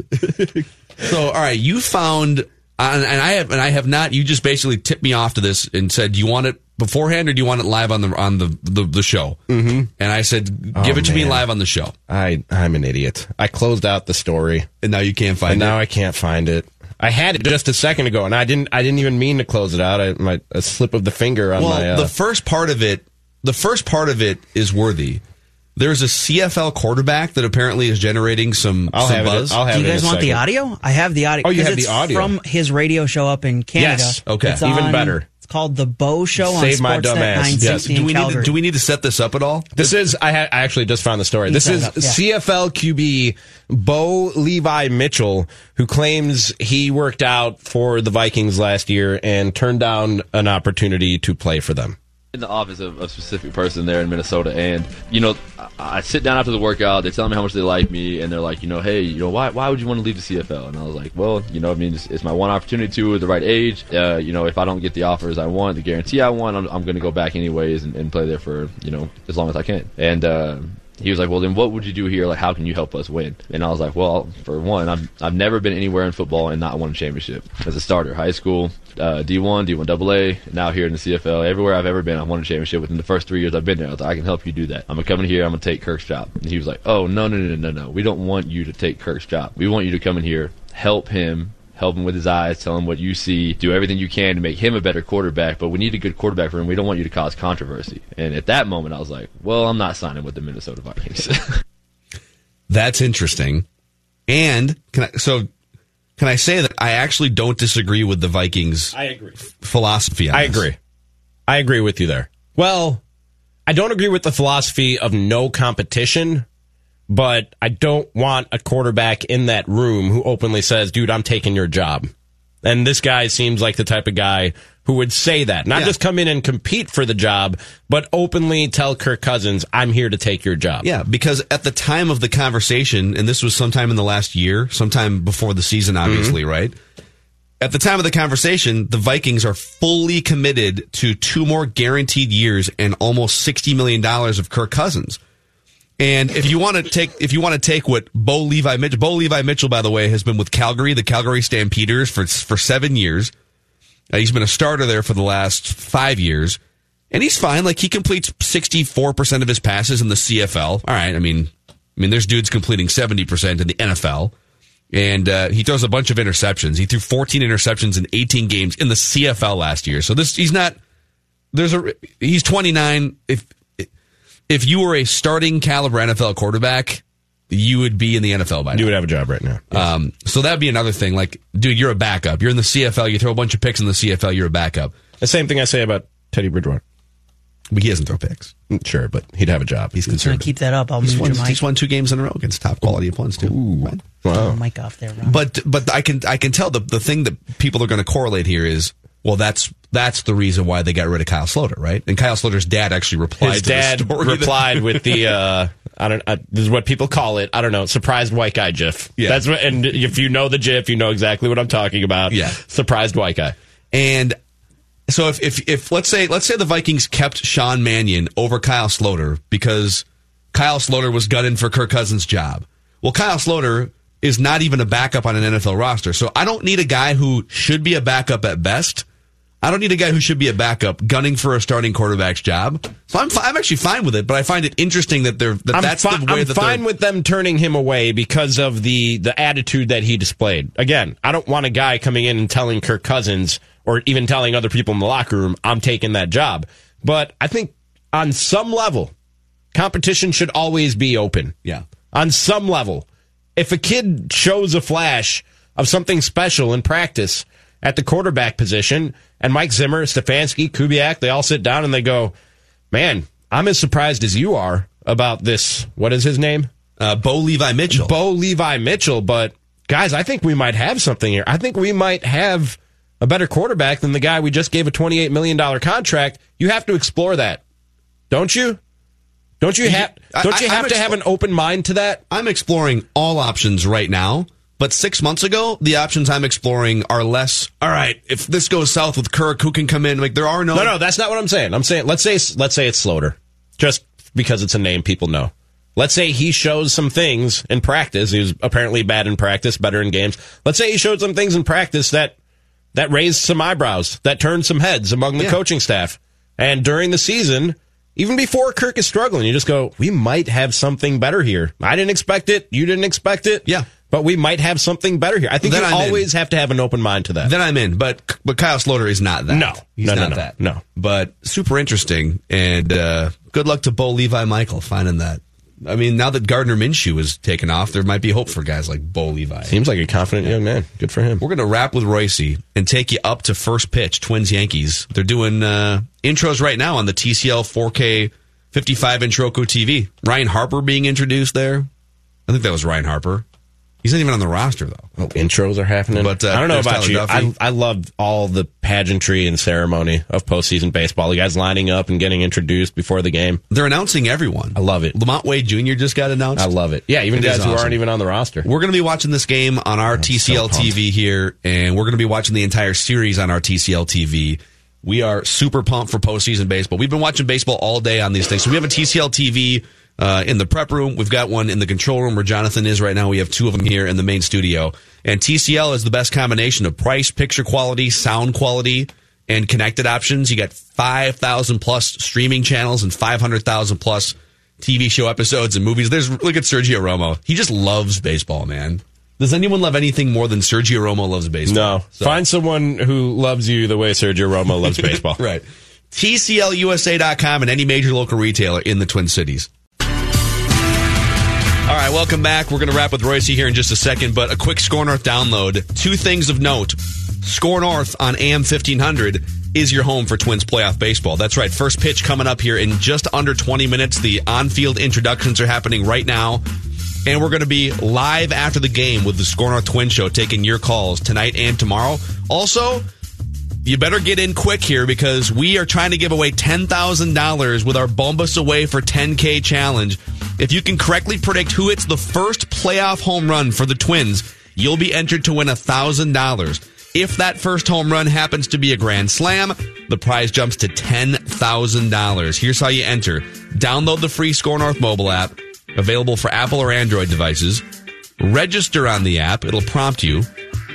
So, all right, you found, and and I have, and I have not. You just basically tipped me off to this and said, "Do you want it beforehand or do you want it live on the on the the, the show?" Mm-hmm. And I said, "Give Oh, it to me live on the show." I I'm an idiot. I closed out the story, and now you can't find and it. now I can't find it. I had it just a second ago, and I didn't. I didn't even mean to close it out. I, my a slip of the finger on well, my. Uh, the first part of it, the first part of it is worthy. There's a CFL quarterback that apparently is generating some, I'll some have it- buzz. I'll have Do you it in guys a want the audio? I have the audio. Oh, you 'cause have the audio. from his radio show up in Canada. Yes. Okay. It's Even on- better. It's called the Bo Show Save on my Sportsnet dumb ass. 960 Yes. do we need Calgary. to, do we need to set this up at all? This is I, ha- I actually just found the story. You This is up, yeah. CFL QB Bo Levi Mitchell, who claims he worked out for the Vikings last year and turned down an opportunity to play for them. In the office of a specific person there in Minnesota, and you know, I, sit down after the workout. They tell me how much they like me, and they're like, you know, hey, you know, why why would you want to leave the CFL? And I was like, well, you know, I mean, it's, it's my one opportunity to at the right age. Uh, you know, if I don't get the offers I want, the guarantee I want, I'm, I'm going to go back anyways and, and play there for you know as long as I can. And uh, he was like, well, then what would you do here? Like, how can you help us win? And I was like, well, for one, I've I've never been anywhere in football and not won a championship as a starter, high school. Uh, D1, D1 AA, now here in the CFL. Everywhere I've ever been, I've won a championship within the first three years I've been there. I was like, I can help you do that. I'm gonna come in here. I'm gonna take Kirk's job. And he was like, Oh no no no no no. We don't want you to take Kirk's job. We want you to come in here, help him, help him with his eyes, tell him what you see, do everything you can to make him a better quarterback. But we need a good quarterback for him. We don't want you to cause controversy. And at that moment, I was like, Well, I'm not signing with the Minnesota Vikings. That's interesting. And can I, so can I say that I actually don't disagree with the Vikings I agree. philosophy on I this? agree. I agree with you there. Well, I don't agree with the philosophy of no competition, but I don't want a quarterback in that room who openly says, dude, I'm taking your job. And this guy seems like the type of guy who would say that, not Yeah. just come in and compete for the job, but openly tell Kirk Cousins, "I'm here to take your job." Yeah, because at the time of the conversation, and this was sometime in the last year, sometime before the season, obviously, mm-hmm. right? At the time of the conversation, the Vikings are fully committed to two more guaranteed years and almost sixty million dollars of Kirk Cousins. And if you want to take, if you want to take what Bo Levi Mitchell, Bo Levi Mitchell, by the way, has been with Calgary, the Calgary Stampeders for for seven years. Uh, he's been a starter there for the last five years, and he's fine. Like he completes sixty four percent of his passes in the CFL. All right, I mean, I mean, there's dudes completing seventy percent in the NFL, and uh, he throws a bunch of interceptions. He threw fourteen interceptions in eighteen games in the CFL last year. So this he's not. There's a he's twenty nine. If if you were a starting caliber NFL quarterback, you would be in the NFL by now. You would have a job right now. Um, so that'd be another thing. Like, dude, you're a backup. You're in the CFL. You throw a bunch of picks in the CFL. You're a backup. The same thing I say about Teddy Bridgewater. But he doesn't throw picks. Sure, but he'd have a job. He's Gonna keep that up. I'll He's mute won, your he's won two games in a row against top quality opponents too. Right? Turn the mic off there, Ron. But but I can I can tell the the thing that people are going to correlate here is well that's that's the reason why they got rid of Kyle Sloter, right? And Kyle Sloter's dad actually replied. His to the dad story that- replied with the uh, I don't. Uh, this is what people call it. I don't know. Surprised white guy gif. Yeah. that's what. And if you know the gif, you know exactly what I'm talking about. Yeah. surprised white guy. And so if, if if let's say let's say the Vikings kept Sean Mannion over Kyle Sloter because Kyle Sloter was gunning for Kirk Cousins' job. Well, Kyle Sloter is not even a backup on an NFL roster. So I don't need a guy who should be a backup at best. I don't need a guy who should be a backup gunning for a starting quarterback's job. So I'm I'm actually fine with it, but I find it interesting that they're that I'm, that's fi- the way that I'm that fine with them turning him away because of the the attitude that he displayed. Again, I don't want a guy coming in and telling Kirk Cousins or even telling other people in the locker room, "I'm taking that job." But I think on some level, competition should always be open. Yeah. On some level, if a kid shows a flash of something special in practice at the quarterback position, and Mike Zimmer, Stefanski, Kubiak, they all sit down and they go, "Man, I'm as surprised as you are about this. What is his name? Uh, Bo Levi Mitchell. Bo Levi Mitchell. But guys, I think we might have something here. I think we might have a better quarterback than the guy we just gave a $28 million contract. You have to explore that, don't you? Don't you have? Don't you have I'm to have an open mind to that? I'm exploring all options right now. But six months ago, the options I'm exploring are less. All right, if this goes south with Kirk, who can come in? Like there are no. No, no, that's not what I'm saying. I'm saying let's say let's say it's Sloter, just because it's a name people know. Let's say he shows some things in practice. He was apparently bad in practice, better in games. Let's say he showed some things in practice that that raised some eyebrows, that turned some heads among the Yeah. coaching staff. And during the season, even before Kirk is struggling, you just go, we might have something better here. I didn't expect it. You didn't expect it. Yeah. But we might have something better here. I think Then you I'm in. always have to have an open mind to that. Then I'm in. But but Kyle Sloter is not that. No. he's No, no, not no. that. No. But super interesting, and uh, good luck to Bo Levi Michael finding that. I mean, now that Gardner Minshew is taken off, there might be hope for guys like Bo Levi. Seems like a confident young man. Good for him. We're going to wrap with Royce and take you up to first pitch, Twins Yankees. They're doing uh, intros right now on the TCL 4K 55 inch Roku TV. Ryne Harper being introduced there. I think that was Ryne Harper. He's not even on the roster though. Oh, intros are happening. But, uh, I don't know about Tyler you. Duffey. I, I loved all the pageantry and ceremony of postseason baseball. The guys lining up and getting introduced before the game. They're announcing everyone. I love it. LaMonte Wade Jr. just got announced. I love it. Yeah, even It guys who aren't even on the roster. We're going to be watching this game on our TCL pumped. TV here, and we're going to be watching the entire series on our TCL TV. We are super pumped for postseason baseball. We've been watching baseball all day on these things. So we have a TCL TV uh, in the prep room. We've got one in the control room where Jonathan is right now. We have two of them here in the main studio. And TCL is the best combination of price, picture quality, sound quality, and connected options. You got 5,000 plus streaming channels and 500,000 plus TV show episodes and movies. There's look at Sergio Romo. He just loves baseball, man. Does anyone love anything more than Sergio Romo loves baseball? No. Find someone who loves you the way Sergio Romo loves baseball. right. TCLUSA.com and any major local retailer in the Twin Cities. All right, welcome back. We're going to wrap with Royce here in just a second, but a quick Score North download. Two things of note. Score North on AM 1500 is your home for Twins playoff baseball. That's right. First pitch coming up here in just under 20 minutes. The on field introductions are happening right now. And we're going to be live after the game with the Score North Twin Show, taking your calls tonight and tomorrow. Also, you better get in quick here because we are trying to give away $10,000 with our Bombas Away for 10K challenge. If you can correctly predict who hits the first playoff home run for the Twins, you'll be entered to win $1,000. If that first home run happens to be a grand slam, the prize jumps to $10,000. Here's how you enter. Download the free Score North mobile app, available for Apple or Android devices. Register on the app. It'll prompt you.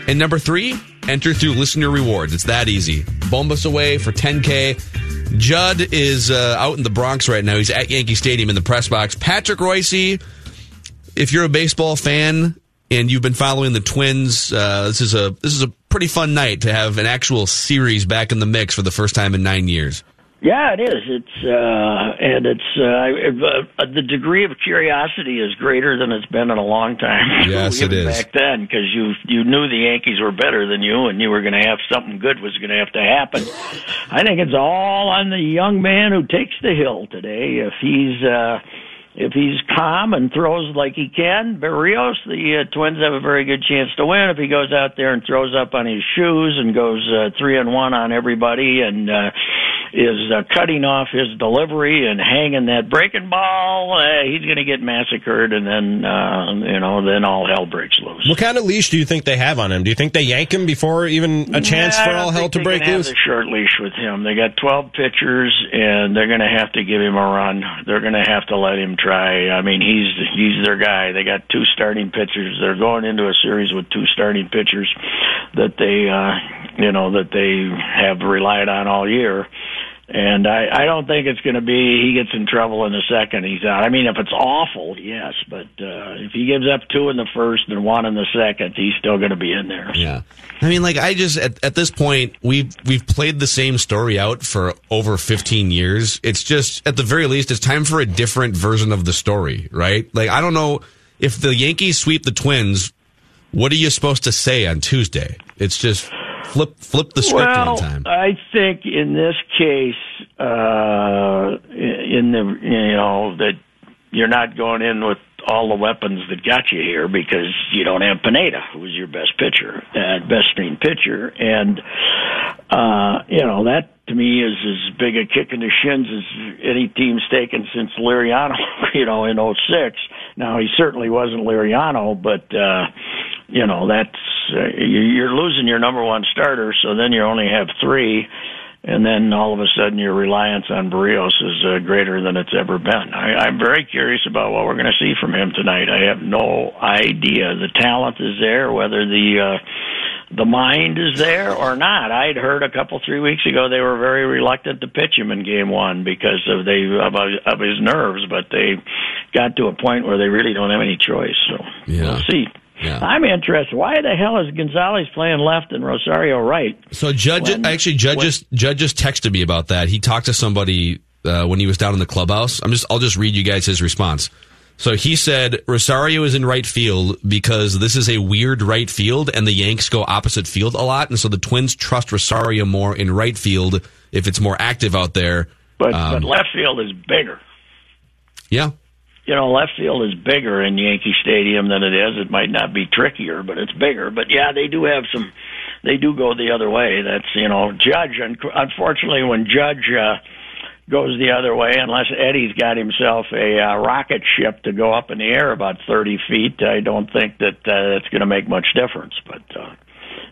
And number three, enter through listener rewards. It's that easy. Bombas away for 10K. Judd is uh, out in the Bronx right now. He's at Yankee Stadium in the press box. Patrick Royce, if you're a baseball fan and you've been following the Twins, uh, this is a this is a pretty fun night to have an actual series back in the mix for the first time in nine years. Yeah, it is. It's uh, and it's uh, uh, the degree of curiosity is greater than it's been in a long time. Yes, it is. Back then, because you you knew the Yankees were better than you, and you were going to have something good was going to have to happen. I think it's all on the young man who takes the hill today. If he's uh, if he's calm and throws like he can, Berrios, the uh, Twins have a very good chance to win. If he goes out there and throws up on his shoes and goes uh, three and one on everybody and uh, is uh, cutting off his delivery and hanging that breaking ball, uh, he's going to get massacred, and then uh, you know then all hell breaks loose. What kind of leash do you think they have on him? Do you think they yank him before even a chance Nah, for all hell to break loose? Have the short leash with him. They got 12 pitchers, and they're going to have to give him a run. They're going to have to let him try. I mean, he's he's their guy. They got two starting pitchers. They're going into a series with two starting pitchers that they, uh, you know, that they have relied on all year. And I, I don't think it's going to be he gets in trouble in the second he's out. I mean, if it's awful, yes, but uh, if he gives up two in the first and one in the second, he's still going to be in there. Yeah. I mean, like I just at, at this point we've we've played the same story out for over 15 years. It's just at the very least it's time for a different version of the story, right? Like I don't know if the Yankees sweep the Twins, what are you supposed to say on Tuesday? It's just flip flip the script well, one time. I think in this case, uh, in the you know that you're not going in with all the weapons that got you here because you don't have Pineda, who was your best pitcher, uh, best string pitcher, and uh, you know that to me is as big a kick in the shins as any team's taken since Liriano, you know, in '06. Now he certainly wasn't Liriano, but uh, you know that's uh, you- you're losing your number one starter, so then you only have three. And then all of a sudden, your reliance on Berrios is uh, greater than it's ever been. I, I'm very curious about what we're going to see from him tonight. I have no idea. The talent is there, whether the uh, the mind is there or not. I'd heard a couple three weeks ago they were very reluctant to pitch him in Game One because of they of, of his nerves, but they got to a point where they really don't have any choice. So we'll see. I'm interested. Why the hell is Gonzalez playing left and Rosario right? So Judd When- actually Judd when- just Judd just texted me about that. He talked to somebody uh, when he was down in the clubhouse. I'm just I'll just read you guys his response. So he said Rosario is in right field because this is a weird right field and the Yanks go opposite field a lot, and so the Twins trust Rosario more in right field if it's more active out there. But Um, but left field is bigger. yeah, You know, left field is bigger in Yankee Stadium than it is. It might not be trickier, but it's bigger. But yeah, they do have some. They do go the other way. That's you know, Judge. un- Unfortunately, when Judge uh, goes the other way, unless Eddie's got himself a uh, rocket ship to go up in the air about thirty feet, I don't think that uh, it's going to make much difference. But uh,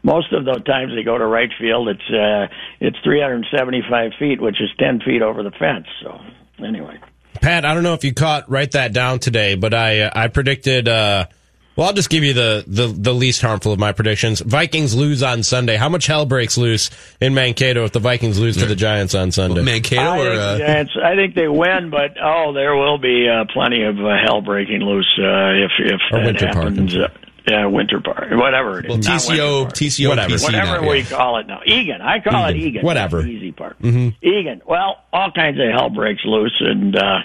most of the times they go to right field, it's uh, it's 375 feet, which is 10 feet over the fence. So anyway. Pat, I don't know if you caught write that down today, but I uh, I predicted. Uh, well, I'll just give you the, the the least harmful of my predictions. Vikings lose on Sunday. How much hell breaks loose in Mankato if the Vikings lose to the Giants on Sunday? Mankato I think, the Giants, I think they win, but oh, there will be uh, plenty of uh, hell breaking loose uh, if if Or that Winter Park. Happens. Uh, yeah, Winter Park, whatever it is. Well, TCO TCO Whatever. PC whatever now, we yeah. call it now. Eagan, I call it Eagan. Eagan. Whatever. That's the easy part. Mhm. Eagan. Well, all kinds of hell breaks loose, and uh,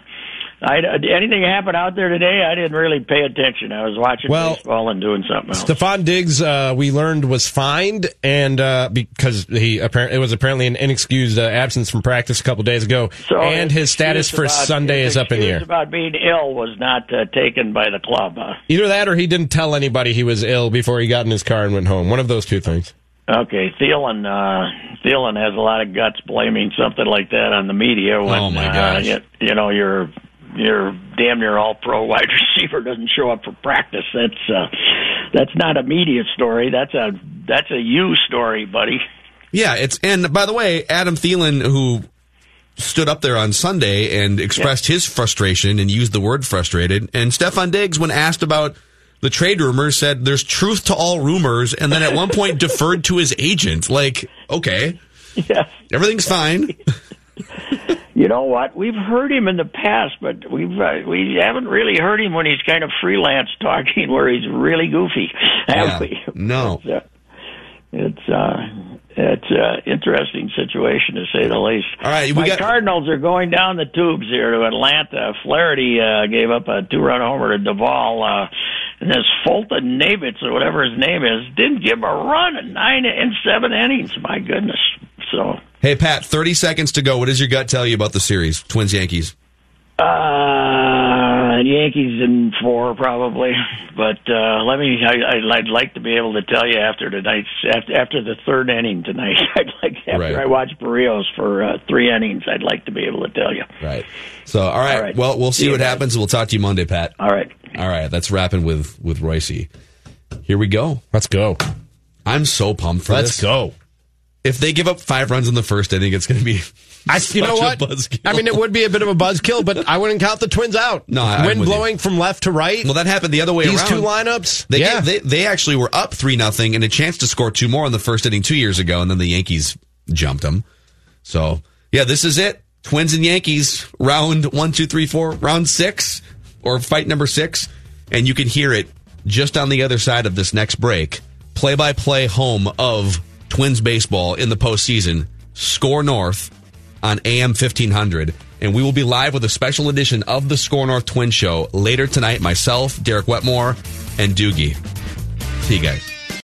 I, anything happened out there today? I didn't really pay attention. I was watching Well, baseball and doing something else. Stefon Diggs, uh, we learned was fined, and uh, because he apparently it was apparently an inexcused uh, absence from practice a couple days ago, So and his status for about- Sunday is up in the air. About being ill was not uh, taken by the club. Huh? Either that, or he didn't tell anybody he was ill before he got in his car and went home. One of those two things. Okay, Thielen. Uh, Thielen has a lot of guts blaming something like that on the media. When, Oh, my uh, gosh. you, know, you know, your your damn near all pro wide receiver doesn't show up for practice. That's uh, that's not a media story. That's a that's a you story, buddy. Yeah, it's and by the way, Adam Thielen, who stood up there on Sunday and expressed his frustration and used the word frustrated, and Stefon Diggs, when asked about the trade rumors, said there's truth to all rumors, and then at one point deferred to his agent. Like, okay, yeah, everything's fine. You know what? We've heard him in the past, but we've uh, we haven't really heard him when he's kind of freelance talking, where he's really goofy. Have Yeah. we? No. It's, uh, it's uh, it's an interesting situation to say the least. All right, we my got- Cardinals are going down the tubes here to Atlanta. Flaherty uh, gave up a two-run homer to Duvall, uh, and this Fulton Nabitz or whatever his name is didn't give him a run in nine and seven innings. My goodness! So Hey Pat, thirty seconds to go. What does your gut tell you about the series, Twins Yankees? Uh, Yankees in four probably, but uh, let me. I, I'd, I'd like to be able to tell you after tonight's after, after the third inning tonight. I'd like after Right. I watch Berrios for uh, three innings. I'd like to be able to tell you. Right. So, all right. All right. Well, we'll see, See what guys. happens. We'll talk to you Monday, Pat. All right. All right. That's wrapping with with Royce. Here we go. Let's go. I'm so pumped for Let's this. go. If they give up five runs in the first inning, it's going to be. I, you know what? buzzkill. I mean, it would be a bit of a buzzkill, but I wouldn't count the Twins out. No, I- wind with you. blowing from left to right. Well, that happened the other way around. These around. two lineups. They, yeah, gave- they they actually were up three nothing and a chance to score two more in the first inning two years ago, and then the Yankees jumped them. So yeah, this is it. Twins and Yankees round one, two, three, four, round six or fight number six, and you can hear it just on the other side of this next break. Play by play home of Twins baseball in the postseason. Score North on AM 1500. And we will be live with a special edition of the Score North Twin Show later tonight. Myself, Derek Wetmore, and Doogie. See you guys.